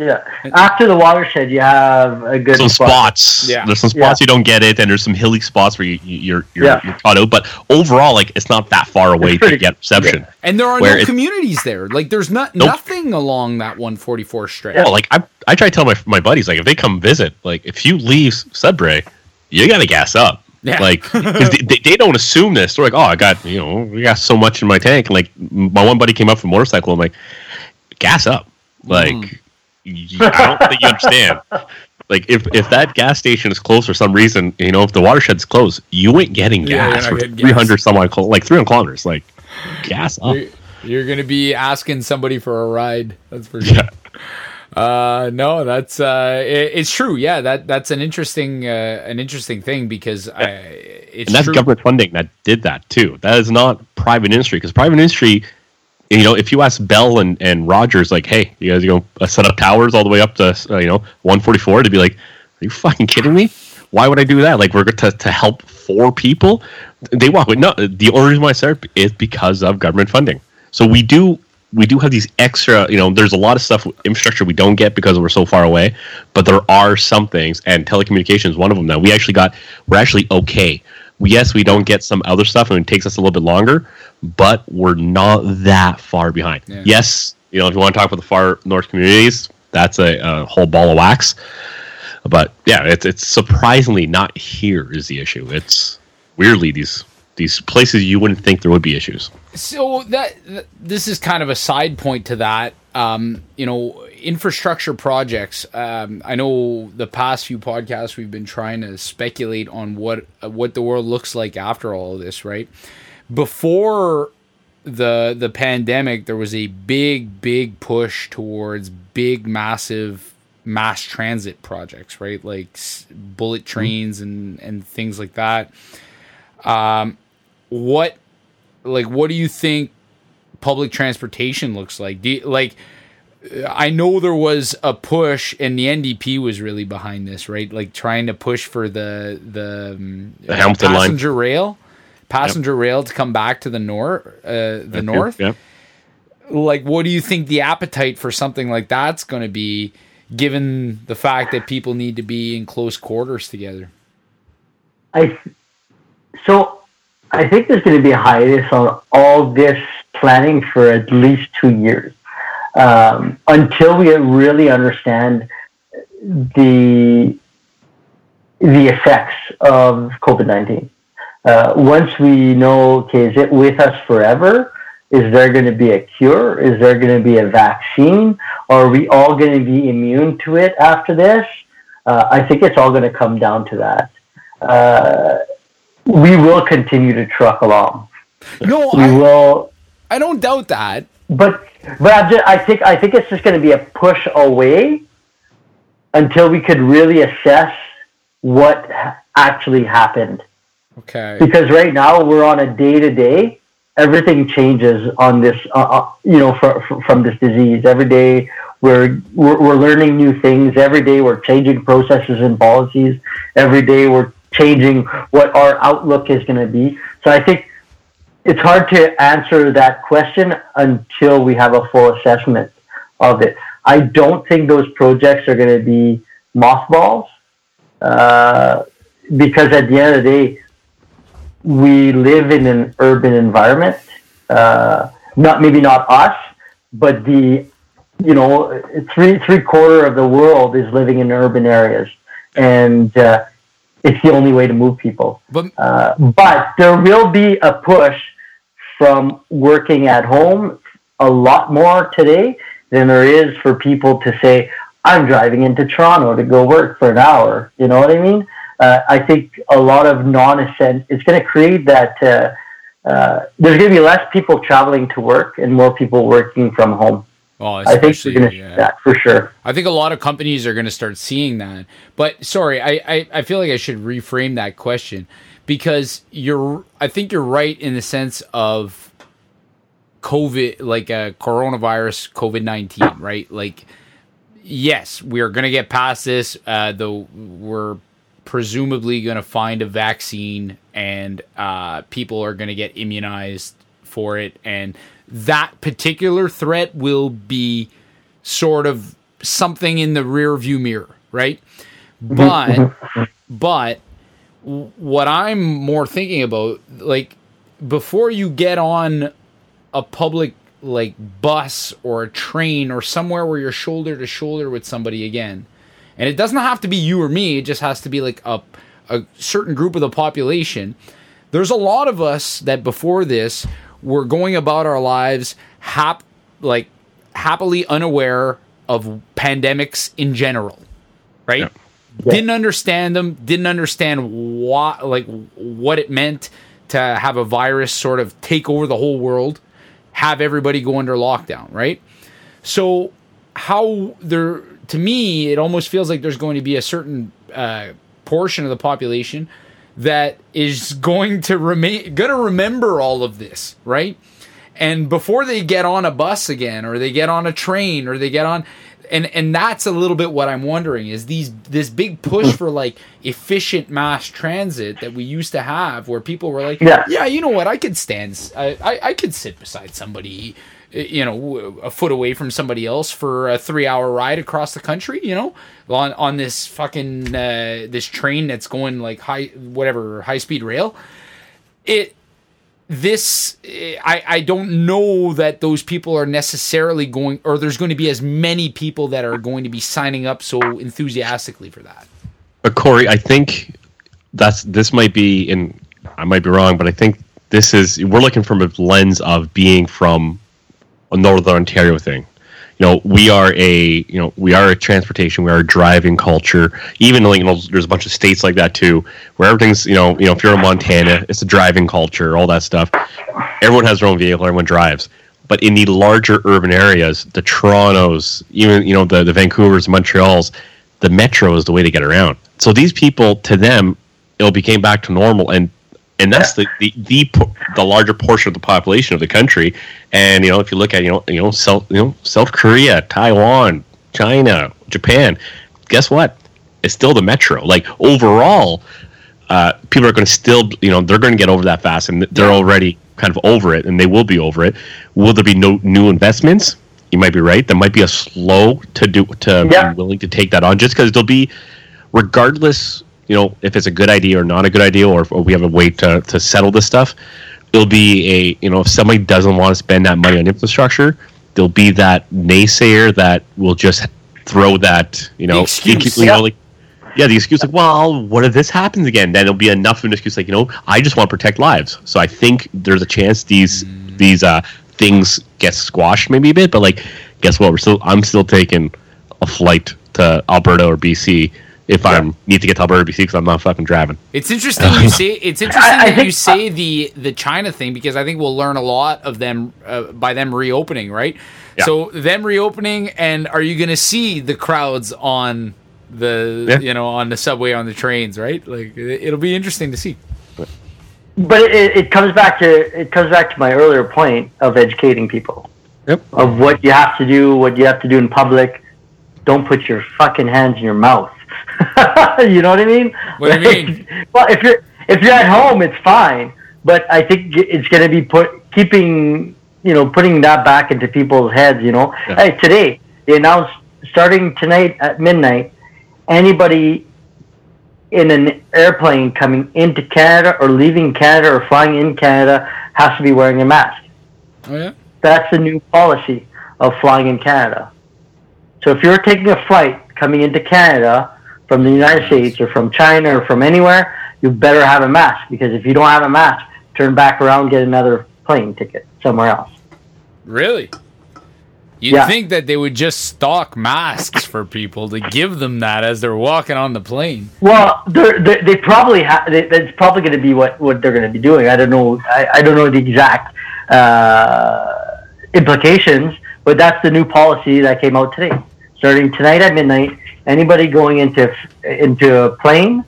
Speaker 2: Yeah. After the watershed, you have a good
Speaker 3: Some
Speaker 2: spot.
Speaker 3: spots.
Speaker 1: Yeah.
Speaker 3: There's some spots you don't get it, and there's some hilly spots where you, you, you're you're,
Speaker 2: Yeah.
Speaker 3: you're caught out. But overall, like it's not that far away to get reception.
Speaker 1: And there are
Speaker 3: Where
Speaker 1: no
Speaker 3: it-
Speaker 1: communities there. Like there's not
Speaker 3: Nope.
Speaker 1: nothing along that 144 stretch.
Speaker 3: Yeah, like I I try to tell my my buddies like if they come visit, like if you leave Sudbury, you gotta gas up.
Speaker 1: Yeah.
Speaker 3: Like 'cause they, they, they don't assume this. They're like, oh, I got you know, we got so much in my tank. And like my one buddy came up from motorcycle. I'm like, gas up. Like
Speaker 1: Mm.
Speaker 3: Y- I don't think you understand. Like if if that gas station is closed for some reason, you know, if the watershed's closed, you ain't getting
Speaker 1: Yeah, you're
Speaker 3: gas
Speaker 1: not
Speaker 3: for
Speaker 1: getting gas.
Speaker 3: 300 some odd kil- like 300 kilometers. Like gas up.
Speaker 1: You're, you're gonna be asking somebody for a ride. That's for sure.
Speaker 3: Yeah.
Speaker 1: Uh, no, that's uh, it, it's true. Yeah, that that's an interesting uh, an interesting thing because uh, it's
Speaker 3: and that's
Speaker 1: true.
Speaker 3: government funding that did that too. That is not private industry because private industry, you know, if you ask Bell and, and Rogers, like, hey, you guys are going to set up towers all the way up to uh, you know 144 to be like, are you fucking kidding me? Why would I do that? Like, we're going to to help four people. They walk no. The only reason why I said is because of government funding. So we do we do have these extra. You know, there's a lot of stuff infrastructure we don't get because we're so far away. But there are some things, and telecommunications one of them. That we actually got. We're actually okay. Yes, we don't get some other stuff, and it takes us a little bit longer, but we're not that far behind.
Speaker 1: Yeah.
Speaker 3: Yes, you know, if you want to talk about the far north communities, that's a, a whole ball of wax. But yeah, it's it's surprisingly not here is the issue. It's weirdly these these places you wouldn't think there would be issues.
Speaker 1: So that, that this is kind of a side point to that. Um, you know, infrastructure projects. Um, I know the past few podcasts we've been trying to speculate on what uh, what the world looks like after all of this, right? Before the the pandemic, there was a big big push towards big massive mass transit projects, right? Like s- bullet trains and and things like that. Um, what like what do you think public transportation looks like? Do you, like uh, i know there was a push and the ndp was really behind this right? Like trying to push for the the, um,
Speaker 3: The Hamilton line.
Speaker 1: passenger rail passenger rail to come back to the north uh, the north.
Speaker 3: Yeah.
Speaker 1: like what do you think the appetite for something like that's going to be given the fact that people need to be in close quarters together?
Speaker 2: I so I think there's going to be a hiatus on all this planning for at least two years um, until we really understand the the effects of COVID nineteen. Uh, once we know, okay, is it with us forever? Is there going to be a cure? Is there going to be a vaccine? Are we all going to be immune to it after this? Uh, I think it's all going to come down to that. Uh, we will continue to truck along.
Speaker 1: no
Speaker 2: We
Speaker 1: I,
Speaker 2: will,
Speaker 1: I don't doubt that
Speaker 2: but but I, just, I think I think it's just going to be a push away until we could really assess what actually happened.
Speaker 1: okay
Speaker 2: Because right now we're on a day to day. Everything changes on this, uh, uh, you know, fr- fr- from this disease. Every day we're, we're we're learning new things. Every day we're changing processes and policies. Every day we're changing what our outlook is going to be. So I think it's hard to answer that question until we have a full assessment of it. I don't think those projects are going to be mothballs uh, because at the end of the day, we live in an urban environment. Uh, not maybe not us, but the you know, three three quarter of the world is living in urban areas, and uh, it's the only way to move people.
Speaker 1: But
Speaker 2: Uh, but there will be a push from working at home a lot more today than there is for people to say, I'm driving into Toronto to go work for an hour. You know what I mean? Uh, I think a lot of non-essential, it's going to create that, uh, uh, there's going to be less people traveling to work and more people working from home.
Speaker 1: Oh,
Speaker 2: I think
Speaker 1: especially
Speaker 2: going to
Speaker 1: yeah.
Speaker 2: that for sure.
Speaker 1: I think a lot of companies are going to start seeing that. But sorry, I, I, I feel like I should reframe that question because you're, I think you're right in the sense of COVID, like a coronavirus, COVID 19, right? Like, yes, we're going to get past this, uh, though we're presumably going to find a vaccine and uh, people are going to get immunized for it. And that particular threat will be sort of something in the rear view mirror, right? Mm-hmm. But mm-hmm. but what I'm more thinking about, like before you get on a public like bus or a train or somewhere where you're shoulder to shoulder with somebody again, and it doesn't have to be you or me, it just has to be like a a certain group of the population. There's a lot of us that before this were going about our lives hap like happily unaware of pandemics in general, right?
Speaker 3: Yeah.
Speaker 1: Didn't understand them, didn't understand what like what it meant to have a virus sort of take over the whole world, have everybody go under lockdown, right? So how there to me it almost feels like there's going to be a certain uh, portion of the population that is going to remain going to remember all of this, right? And before they get on a bus again or they get on a train or they get on and and that's a little bit what I'm wondering is these this big push for like efficient mass transit that we used to have where people were like
Speaker 2: Yeah.
Speaker 1: yeah you know what I could stand I I could sit beside somebody Eh, you know a foot away from somebody else for a 3 hour ride across the country you know on on this fucking uh, this train that's going like high whatever high speed rail. It this eh, I, I don't know that those people are necessarily going or there's going to be as many people that are going to be signing up so enthusiastically for that.
Speaker 3: But Corey, I think that's this might be, and I might be wrong, but I think this is we're looking from a lens of being from a Northern Ontario thing. You know, we are a you know we are a transportation, we are a driving culture. Even like you know, there's a bunch of states like that too, where everything's you know you know if you're in Montana, it's a driving culture, all that stuff. Everyone has their own vehicle, everyone drives. But in the larger urban areas, the Torontos, even you know the the Vancouvers, Montreals, the metro is the way to get around. So these people, to them, it'll became back to normal, and and that's the the the, po- the larger portion of the population of the country. And you know, if you look at you know you know South you know South Korea, Taiwan, China, Japan, guess what? It's still the metro. Like overall, uh, people are going to still, you know, they're going to get over that fast, and they're already kind of over it, and they will be over it. Will there be no new investments? You might be right. There might be a slow to do to
Speaker 2: Yeah.
Speaker 3: be willing to take that on, just because there'll be, regardless, you know, if it's a good idea or not a good idea, or if we have a way to to settle this stuff. It'll be a, you know, if somebody doesn't want to spend that money on infrastructure, there'll be that naysayer that will just throw that, you know,
Speaker 1: excuse,
Speaker 3: you know,
Speaker 2: yeah.
Speaker 3: like yeah, the excuse like, well, what if this happens again? Then it'll be enough of an excuse like, you know, I just want to protect lives. So I think there's a chance these these uh things get squashed maybe a bit, but like, guess what? We're still I'm still taking a flight to Alberta or BC if I need to get to Alberta BC because I'm not fucking driving.
Speaker 1: It's interesting you say it's interesting
Speaker 2: I- I
Speaker 1: that you
Speaker 2: think-
Speaker 1: say the the China thing because I think we'll learn a lot of them uh, by them reopening, right?
Speaker 3: Yeah.
Speaker 1: So them reopening, and are you going to see the crowds on the
Speaker 3: Yeah.
Speaker 1: you know on the subway on the trains, right? Like it- it'll be interesting to see.
Speaker 2: But it, it comes back to it comes back to my earlier point of educating people
Speaker 3: Yep.
Speaker 2: of what you have to do, what you have to do in public. Don't put your fucking hands in your mouth. you know what I mean?
Speaker 1: What do you mean?
Speaker 2: well, if you're if you're at home, it's fine. But I think it's going to be put keeping you know putting that back into people's heads. You know,
Speaker 3: Yeah.
Speaker 2: hey, today they announced starting tonight at midnight, anybody in an airplane coming into Canada or leaving Canada or flying in Canada has to be wearing a mask.
Speaker 1: Oh yeah.
Speaker 2: That's the new policy of flying in Canada. So if you're taking a flight coming into Canada from the United States or from China or from anywhere, you better have a mask because if you don't have a mask, turn back around, get another plane ticket somewhere else.
Speaker 1: Really? You'd
Speaker 2: Yeah.
Speaker 1: think that they would just stock masks for people to give them that as they're walking on the plane.
Speaker 2: Well, they're, they they probably ha- they, that's probably going to be what, what they're going to be doing. I don't know. I, I don't know the exact uh, implications, but that's the new policy that came out today. Starting tonight at midnight, anybody going into into a plane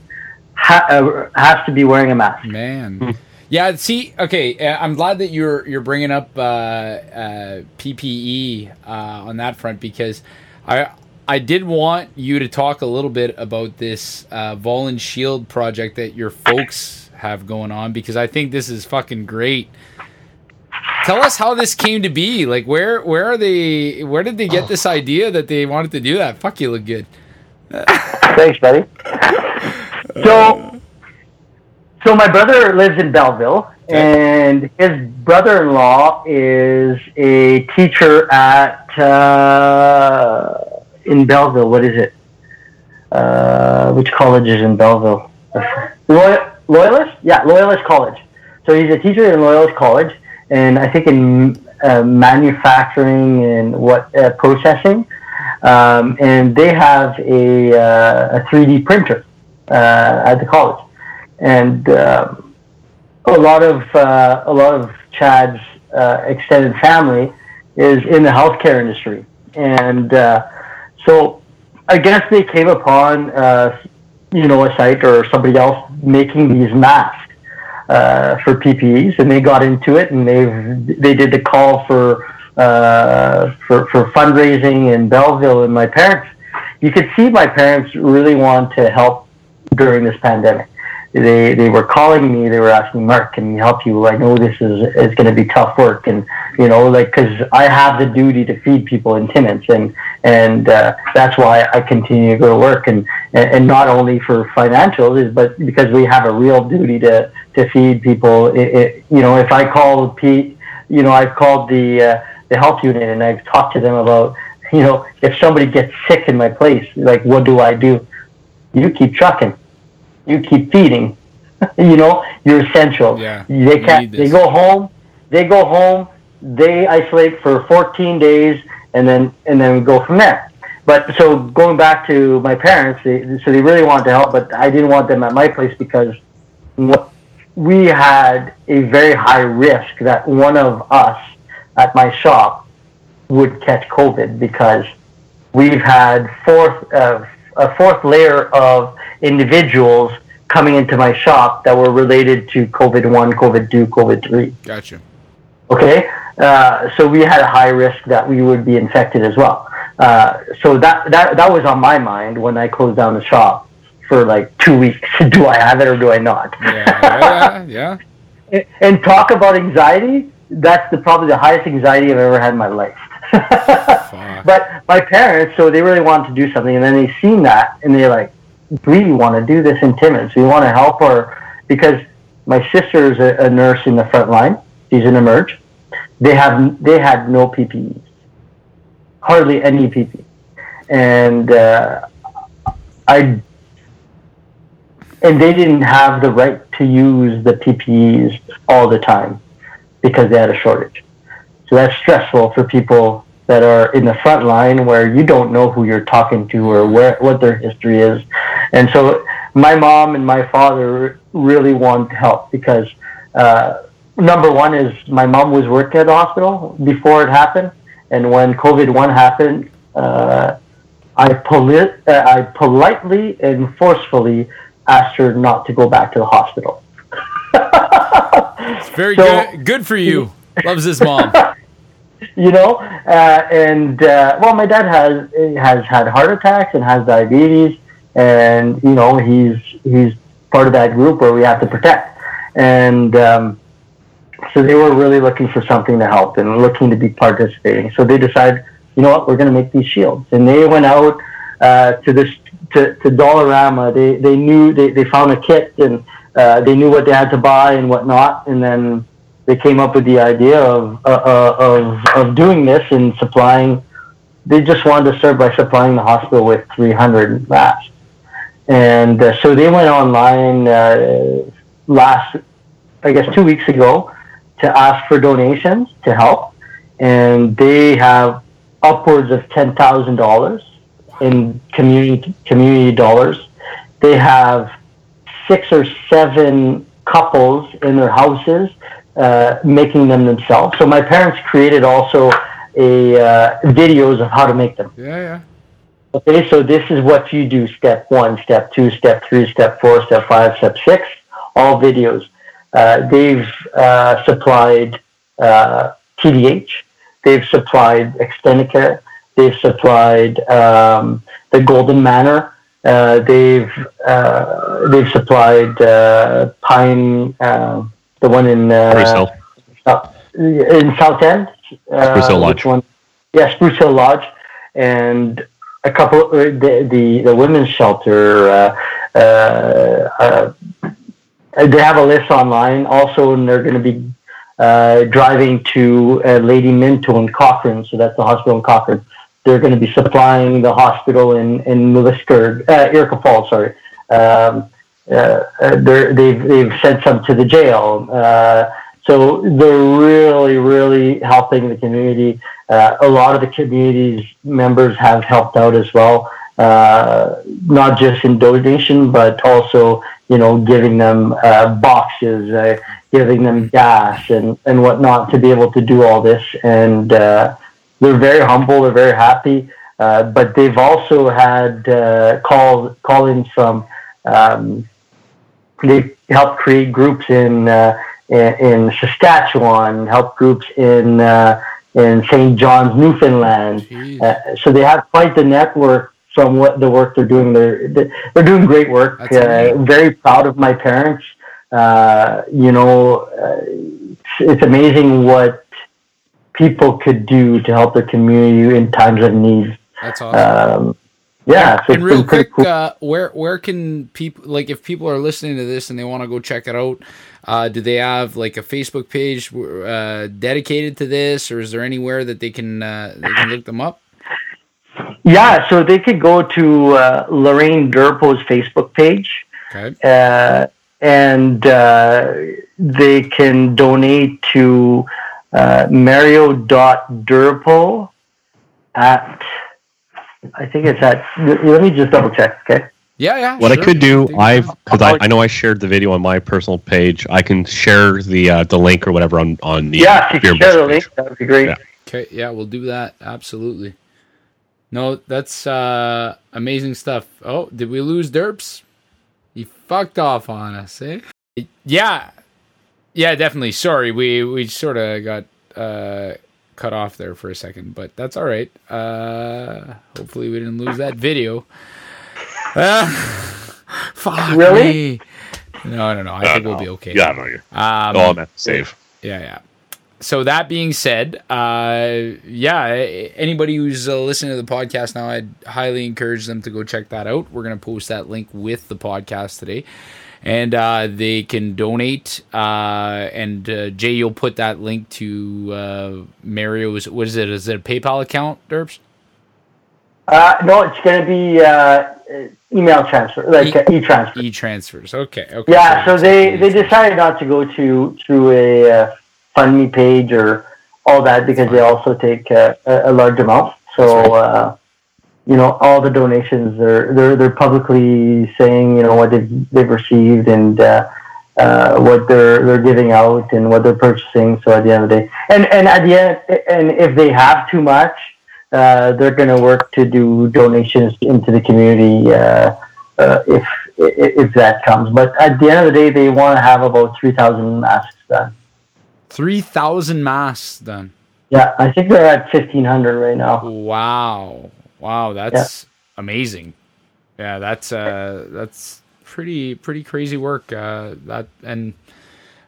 Speaker 2: ha- uh, has to be wearing a mask.
Speaker 1: Man. Yeah, see, okay, uh, I'm glad that you're you're bringing up uh, uh, PPE uh, on that front because I I did want you to talk a little bit about this uh, Volun Shield project that your folks have going on because I think this is fucking great. Tell us how this came to be. Like, where where are they? Where did they get this idea that they wanted to do that? Fuck, you look good.
Speaker 2: Thanks, buddy. So, so my brother lives in Belleville, and his brother-in-law is a teacher at uh, in Belleville. What is it? Uh, which college is in Belleville? Loy- Loyalist? Yeah, Loyalist College. So he's a teacher in Loyalist College, and I think in uh, manufacturing and what uh, processing um, and they have a, uh, a 3D printer uh, at the college, and um, a lot of uh, a lot of Chad's uh, extended family is in the healthcare industry, and uh, so I guess they came upon uh, you know a site or somebody else making these masks uh, for PPEs, and they got into it, and they they did the call for uh, for for fundraising in Belleville, and my parents, you could see my parents really want to help during this pandemic. They they were calling me. They were asking Mark, "Can we help you? I know this is is going to be tough work, and you know, like because I have the duty to feed people in Timmins, and and uh, that's why I continue to go to work, and and not only for financials, but because we have a real duty to to feed people. It, it, you know, if I call Pete, you know, I've called the uh, the health unit and I've talked to them about, you know, if somebody gets sick in my place, like what do I do? You keep trucking, you keep feeding. you know, you're essential.
Speaker 1: Yeah,
Speaker 2: They can't. They go home. They go home. They isolate for 14 days, and then and then go from there. But so going back to my parents, they, so they really wanted to help, but I didn't want them at my place because what we had a very high risk that one of us at my shop would catch COVID because we've had fourth uh, a fourth layer of individuals coming into my shop that were related to COVID one, COVID two, COVID three.
Speaker 1: Gotcha.
Speaker 2: Okay, uh, so we had a high risk that we would be infected as well. Uh, so that that that was on my mind when I closed down the shop for like two weeks. do I have it or do I not?
Speaker 1: Yeah, yeah, yeah.
Speaker 2: and talk about anxiety. That's the probably the highest anxiety I've ever had in my life. but my parents, so they really wanted to do something, and then they seen that, and they're like, "We want to do this in Timmins. We want to help her because my sister is a, a nurse in the front line. She's in emerge. They have they had no PPE, hardly any PPE, and uh, I and they didn't have the right to use the PPEs all the time because they had a shortage. So that's stressful for people that are in the front line where you don't know who you're talking to or where what their history is. And so my mom and my father really want to help because uh, number one is my mom was working at the hospital before it happened, and when COVID one happened, uh, I poli- uh, I politely and forcefully asked her not to go back to the hospital.
Speaker 1: It's very
Speaker 2: So-
Speaker 1: good. Good for you. Loves his mom.
Speaker 2: you know, uh, and uh, well, my dad has has had heart attacks and has diabetes, and you know he's he's part of that group where we have to protect, and um, so they were really looking for something to help and looking to be participating. So they decided, you know what, we're going to make these shields, and they went out uh, to this to, to Dollarama. They they knew they, they found a kit and uh, they knew what they had to buy and whatnot, and then they came up with the idea of uh, uh, of of doing this and supplying they just wanted to start by supplying the hospital with 300 masks. And uh, so they went online uh, last, I guess, two weeks ago to ask for donations to help. And they have upwards of $10,000 in community, community dollars. They have six or seven couples in their houses uh, making them themselves. So my parents created also a uh, videos of how to make them.
Speaker 1: Yeah, yeah.
Speaker 2: Okay, so this is what you do: step one, step two, step three, step four, step five, step six. All videos. Uh, they've uh, supplied uh, TDH. They've supplied Extendicare. They've supplied um, the Golden Manor. Uh, they've uh, they've supplied uh, Pine, uh, the one in uh, in South End. Uh,
Speaker 3: Spruce Hill Lodge.
Speaker 2: One? Yeah, Spruce Hill Lodge, and a couple. Uh, the, the the women's shelter. Uh, uh, uh, they have a list online also, and they're going to be uh, driving to uh, Lady Minto in Cochrane. So that's the hospital in Cochrane. They're going to be supplying the hospital in in Lewisburg, uh, Falls. Sorry. Um, uh, uh, they've they've sent some to the jail. Uh, so they're really really helping the community. Uh, a lot of the community's members have helped out as well, uh, not just in donation, but also you know giving them uh, boxes, uh, giving them gas and and whatnot to be able to do all this. And uh, they're very humble. They're very happy. Uh, but they've also had uh, call call-ins from. Um, they helped create groups in uh, in, in Saskatchewan, help groups in uh, in St. John's, Newfoundland. Uh, so they have quite the network from what the work they're doing. They're they're doing great work. Uh, very proud of my parents. Uh, you know, uh, it's, it's amazing what people could do to help their community in times of need.
Speaker 1: That's awesome.
Speaker 2: Um, yeah, so
Speaker 1: and
Speaker 2: it's
Speaker 1: real quick,
Speaker 2: cool.
Speaker 1: uh, where where can people like if people are listening to this and they want to go check it out? Uh, do they have like a Facebook page uh, dedicated to this, or is there anywhere that they can uh, they can look them up?
Speaker 2: Yeah, so they could go to uh, Lorraine Durpo's Facebook page,
Speaker 1: Okay,
Speaker 2: uh, and uh, they can donate to uh, Mario.Durpo at, I think it's at, let me just double check, okay?
Speaker 1: yeah, yeah.
Speaker 3: What I could do, I've because I, I know I shared the video on my personal page. I can share the uh, the link or whatever on on the
Speaker 2: Yeah, if you share the
Speaker 3: Bus page.
Speaker 2: link, that would be great.
Speaker 3: Yeah.
Speaker 1: Okay, yeah, we'll do that. Absolutely. No, that's uh amazing stuff. Oh, did we lose Derps? He fucked off on us, eh? Yeah. Yeah, definitely. Sorry, we we sort of got uh cut off there for a second, but that's all right. Uh hopefully we didn't lose that video. Uh, fuck
Speaker 2: Really?
Speaker 1: me. No, no, no. I think we'll be okay.
Speaker 3: Yeah, no, you're.
Speaker 1: Um,
Speaker 3: oh, man, save.
Speaker 1: yeah, yeah. So that being said, uh, yeah, anybody who's uh, listening to the podcast now, I'd highly encourage them to go check that out. We're gonna post that link with the podcast today, and uh, they can donate. Uh, and uh, Jay, you'll put that link to uh, Mario's. What is it? Is it a PayPal account, Derbs?
Speaker 2: Uh, no, it's going to be uh, email transfer, like
Speaker 1: E-
Speaker 2: uh, e-transfer.
Speaker 1: E transfers. Okay. Okay.
Speaker 2: Yeah, so they, they decided not to go to through a uh, fund me page or all that because they also take uh, a, a large amount. So uh, you know, all the donations they're they're they're publicly saying you know what they've they've received and uh, uh, what they're they're giving out and what they're purchasing. So at the end of the day, and and at the end, and if they have too much, uh, they're going to work to do donations into the community. Uh, uh, if if that comes. But at the end of the day, they want to have about three thousand masks done.
Speaker 1: three thousand masks done.
Speaker 2: Yeah, I think they're at fifteen hundred right now.
Speaker 1: Wow. Wow, that's amazing. Yeah, that's uh that's pretty pretty crazy work. Uh that and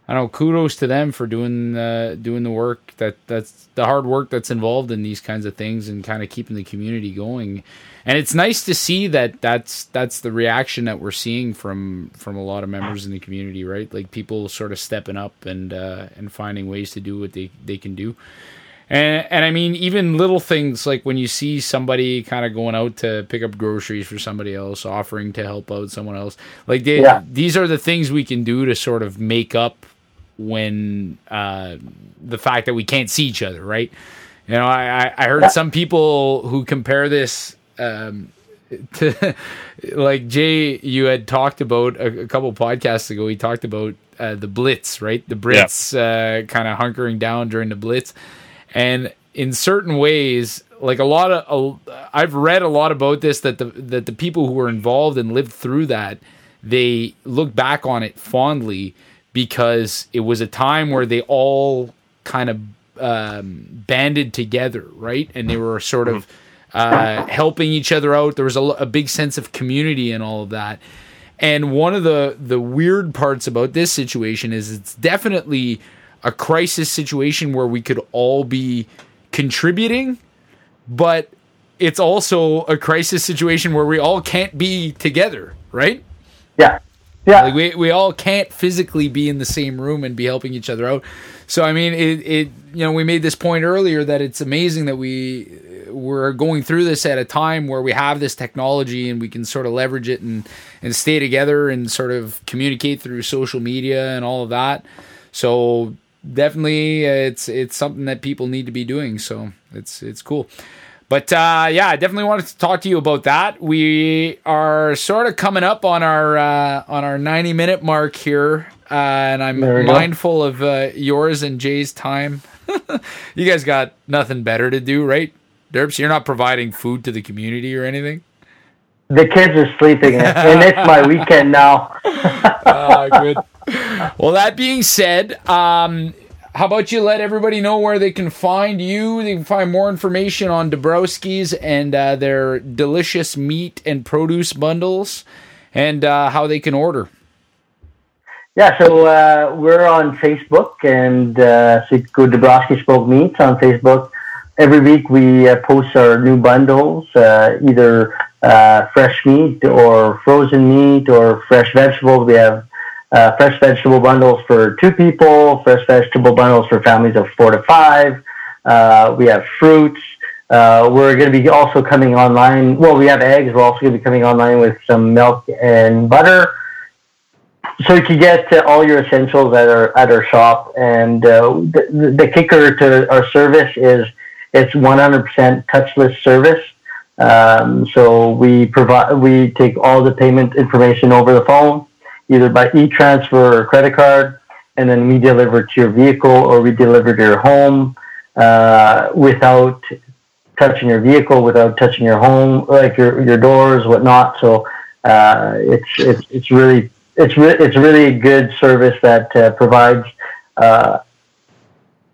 Speaker 1: I don't know, kudos to them for doing uh doing the work that that's the hard work that's involved in these kinds of things and kind of keeping the community going. And it's nice to see that that's that's the reaction that we're seeing from from a lot of members in the community, right? Like people sort of stepping up and uh and finding ways to do what they they can do And and I mean even little things like when you see somebody kind of going out to pick up groceries for somebody else, offering to help out someone else. Like they, yeah. these are the things we can do to sort of make up when uh, the fact that we can't see each other, right? You know, I I heard some people who compare this um, to like Jay. You had talked about a, a couple podcasts ago. He talked about uh, the Blitz, right? The Brits yeah. uh, kind of hunkering down during the Blitz, and in certain ways, like a lot of uh, I've read a lot about this that the that the people who were involved and lived through that they look back on it fondly because it was a time where they all kind of um, banded together, right? And they were sort of uh, helping each other out. There was a, a big sense of community and all of that. And one of the the weird parts about this situation is it's definitely a crisis situation where we could all be contributing, but it's also a crisis situation where we all can't be together, right?
Speaker 2: Yeah. Yeah.
Speaker 1: Like we, we all can't physically be in the same room and be helping each other out. So I mean it, it you know, we made this point earlier that it's amazing that we we're going through this at a time where we have this technology and we can sort of leverage it and and stay together and sort of communicate through social media and all of that. So definitely it's it's something that people need to be doing. So it's it's cool. But uh, yeah, I definitely wanted to talk to you about that. We are sort of coming up on our uh, on our ninety minute mark here, uh, and I'm mindful go. of uh, yours and Jay's time. you guys got nothing better to do, right, Derps? You're not providing food to the community or anything.
Speaker 2: The kids are sleeping, and it's my weekend now.
Speaker 1: uh, good. Well, that being said, um, how about you let everybody know where they can find you? They can find more information on Dabrowski's and uh, their delicious meat and produce bundles and uh, how they can order.
Speaker 2: Yeah, so uh, we're on Facebook and uh, so go Dabrowski Smoked Meats on Facebook. Every week we uh, post our new bundles, uh, fresh meat or frozen meat or fresh vegetables. We have uh, fresh vegetable bundles for two people, fresh vegetable bundles for families of four to five. Uh, we have fruits. Uh, we're going to be also coming online. Well, we have eggs. We're also going to be coming online with some milk and butter. So you can get all your essentials at our at our shop. And uh, the, the kicker to our service is it's 100% touchless service. Um, so we provide we take all the payment information over the phone either by e-transfer or credit card, and then we deliver to your vehicle or we deliver to your home uh, without touching your vehicle, without touching your home, like your your doors, whatnot. So uh, it's it's it's really it's re- it's really a good service that uh, provides uh,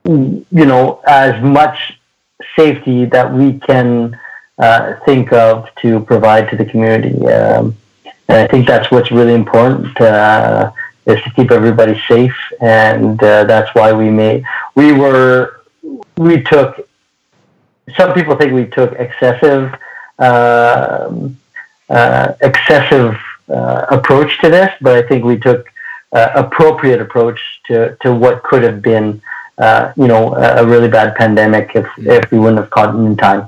Speaker 2: you know as much safety that we can uh, think of to provide to the community. Um, and I think that's what's really important uh, is to keep everybody safe, and uh, that's why we made we were we took. Some people think we took excessive um, uh, excessive uh, approach to this, but I think we took uh, appropriate approach to to what could have been. Uh, you know, a really bad pandemic if, if we wouldn't have caught it in time.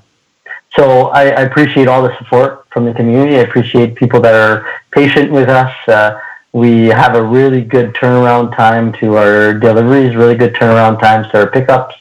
Speaker 2: So I, I, appreciate all the support from the community. I appreciate people that are patient with us. Uh, we have a really good turnaround time to our deliveries, really good turnaround times to our pickups,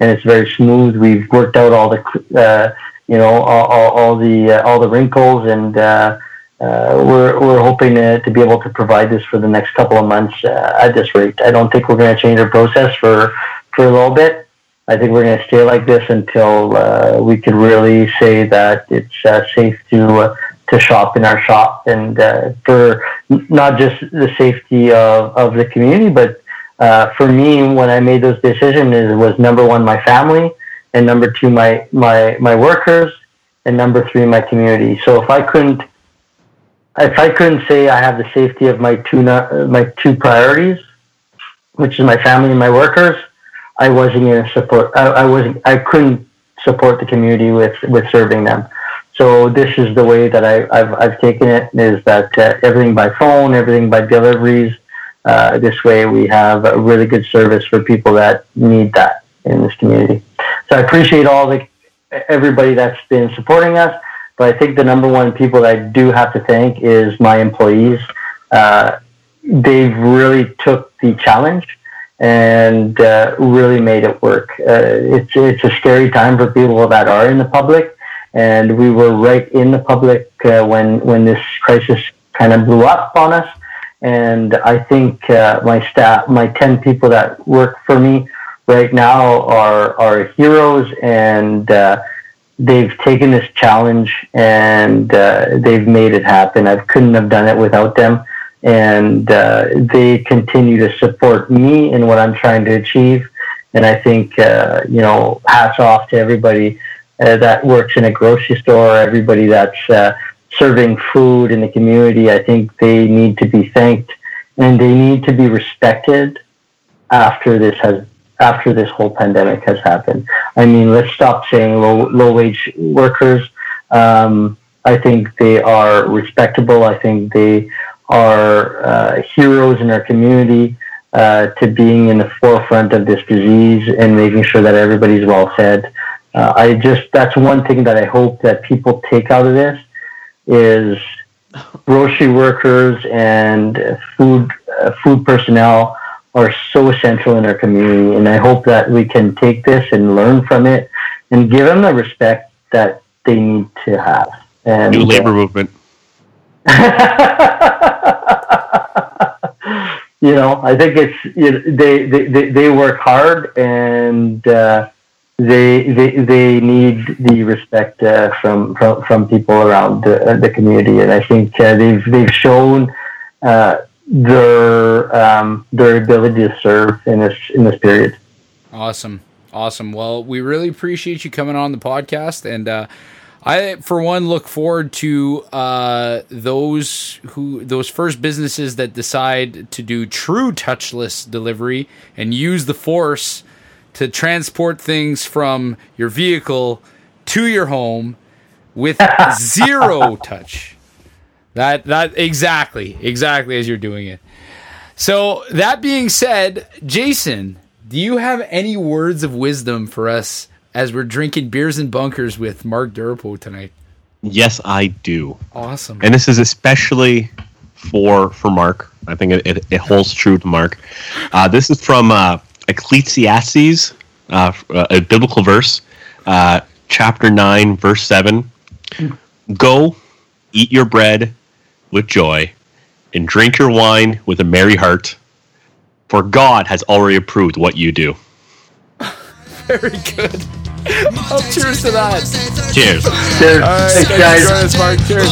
Speaker 2: and it's very smooth. We've worked out all the, uh, you know, all, all, all the uh, all the wrinkles, and uh, uh, we're we're hoping to, to be able to provide this for the next couple of months uh, at this rate. I don't think we're going to change our process for for a little bit. I think we're going to stay like this until uh, we can really say that it's uh, safe to uh, to shop in our shop, and uh, for not just the safety of, of the community, but uh, for me, when I made those decisions, it was number one my family, and number two my my my workers, and number three my community. So if I couldn't if I couldn't say I have the safety of my two my two priorities, which is my family and my workers I wasn't going to support. I, I wasn't. I couldn't support the community with with serving them. So this is the way that I, have I've taken it. Is that uh, everything by phone, everything by deliveries. Uh, this way, we have a really good service for people that need that in this community. so I appreciate all the everybody that's been supporting us. But I think the number one people that I do have to thank is my employees. Uh, they've really took the challenge and uh, really made it work. Uh, it's it's a scary time for people that are in the public, and we were right in the public uh, when when this crisis kind of blew up on us. And I think uh, my staff, my ten people that work for me right now, are are heroes, and uh, they've taken this challenge and uh, they've made it happen. I couldn't have done it without them and uh, they continue to support me in what I'm trying to achieve. And I think, uh, you know, hats off to everybody uh, that works in a grocery store, everybody that's uh, serving food in the community. I think they need to be thanked and they need to be respected after this has after this whole pandemic has happened. I mean, let's stop saying low low wage workers. Um, I think they are respectable. I think they are uh, heroes in our community uh, to being in the forefront of this disease and making sure that everybody's well fed. Uh, I just that's one thing that I hope that people take out of this is grocery workers and food uh, food personnel are so essential in our community, and I hope that we can take this and learn from it and give them the respect that they need to have. And,
Speaker 3: New labor movement.
Speaker 2: you know, I think it's you know, they, they they work hard and uh, they they they need the respect uh, from, from from people around the, the community, and I think uh, they've they've shown uh, their um, their ability to serve in this in this period.
Speaker 1: Awesome, awesome. Well, we really appreciate you coming on the podcast and uh, I, for one, look forward to uh, those who those first businesses that decide to do true touchless delivery and use the force to transport things from your vehicle to your home with zero touch. That that exactly exactly as you're doing it. So that being said, Jason, do you have any words of wisdom for us as we're drinking beers and bunkers with Mark Durapo tonight.
Speaker 3: Yes, I do.
Speaker 1: Awesome.
Speaker 3: And this is especially for for Mark. I think it, it, it holds true to Mark. Uh, this is from uh, Ecclesiastes, uh, a biblical verse, uh, chapter 9, verse 7. Go, eat your bread with joy, and drink your wine with a merry heart, for God has already approved what you do.
Speaker 1: Very good. Oh, cheers to that.
Speaker 3: Cheers.
Speaker 2: Cheers.
Speaker 1: All right,
Speaker 2: Thanks, guys.
Speaker 1: Mark. Cheers.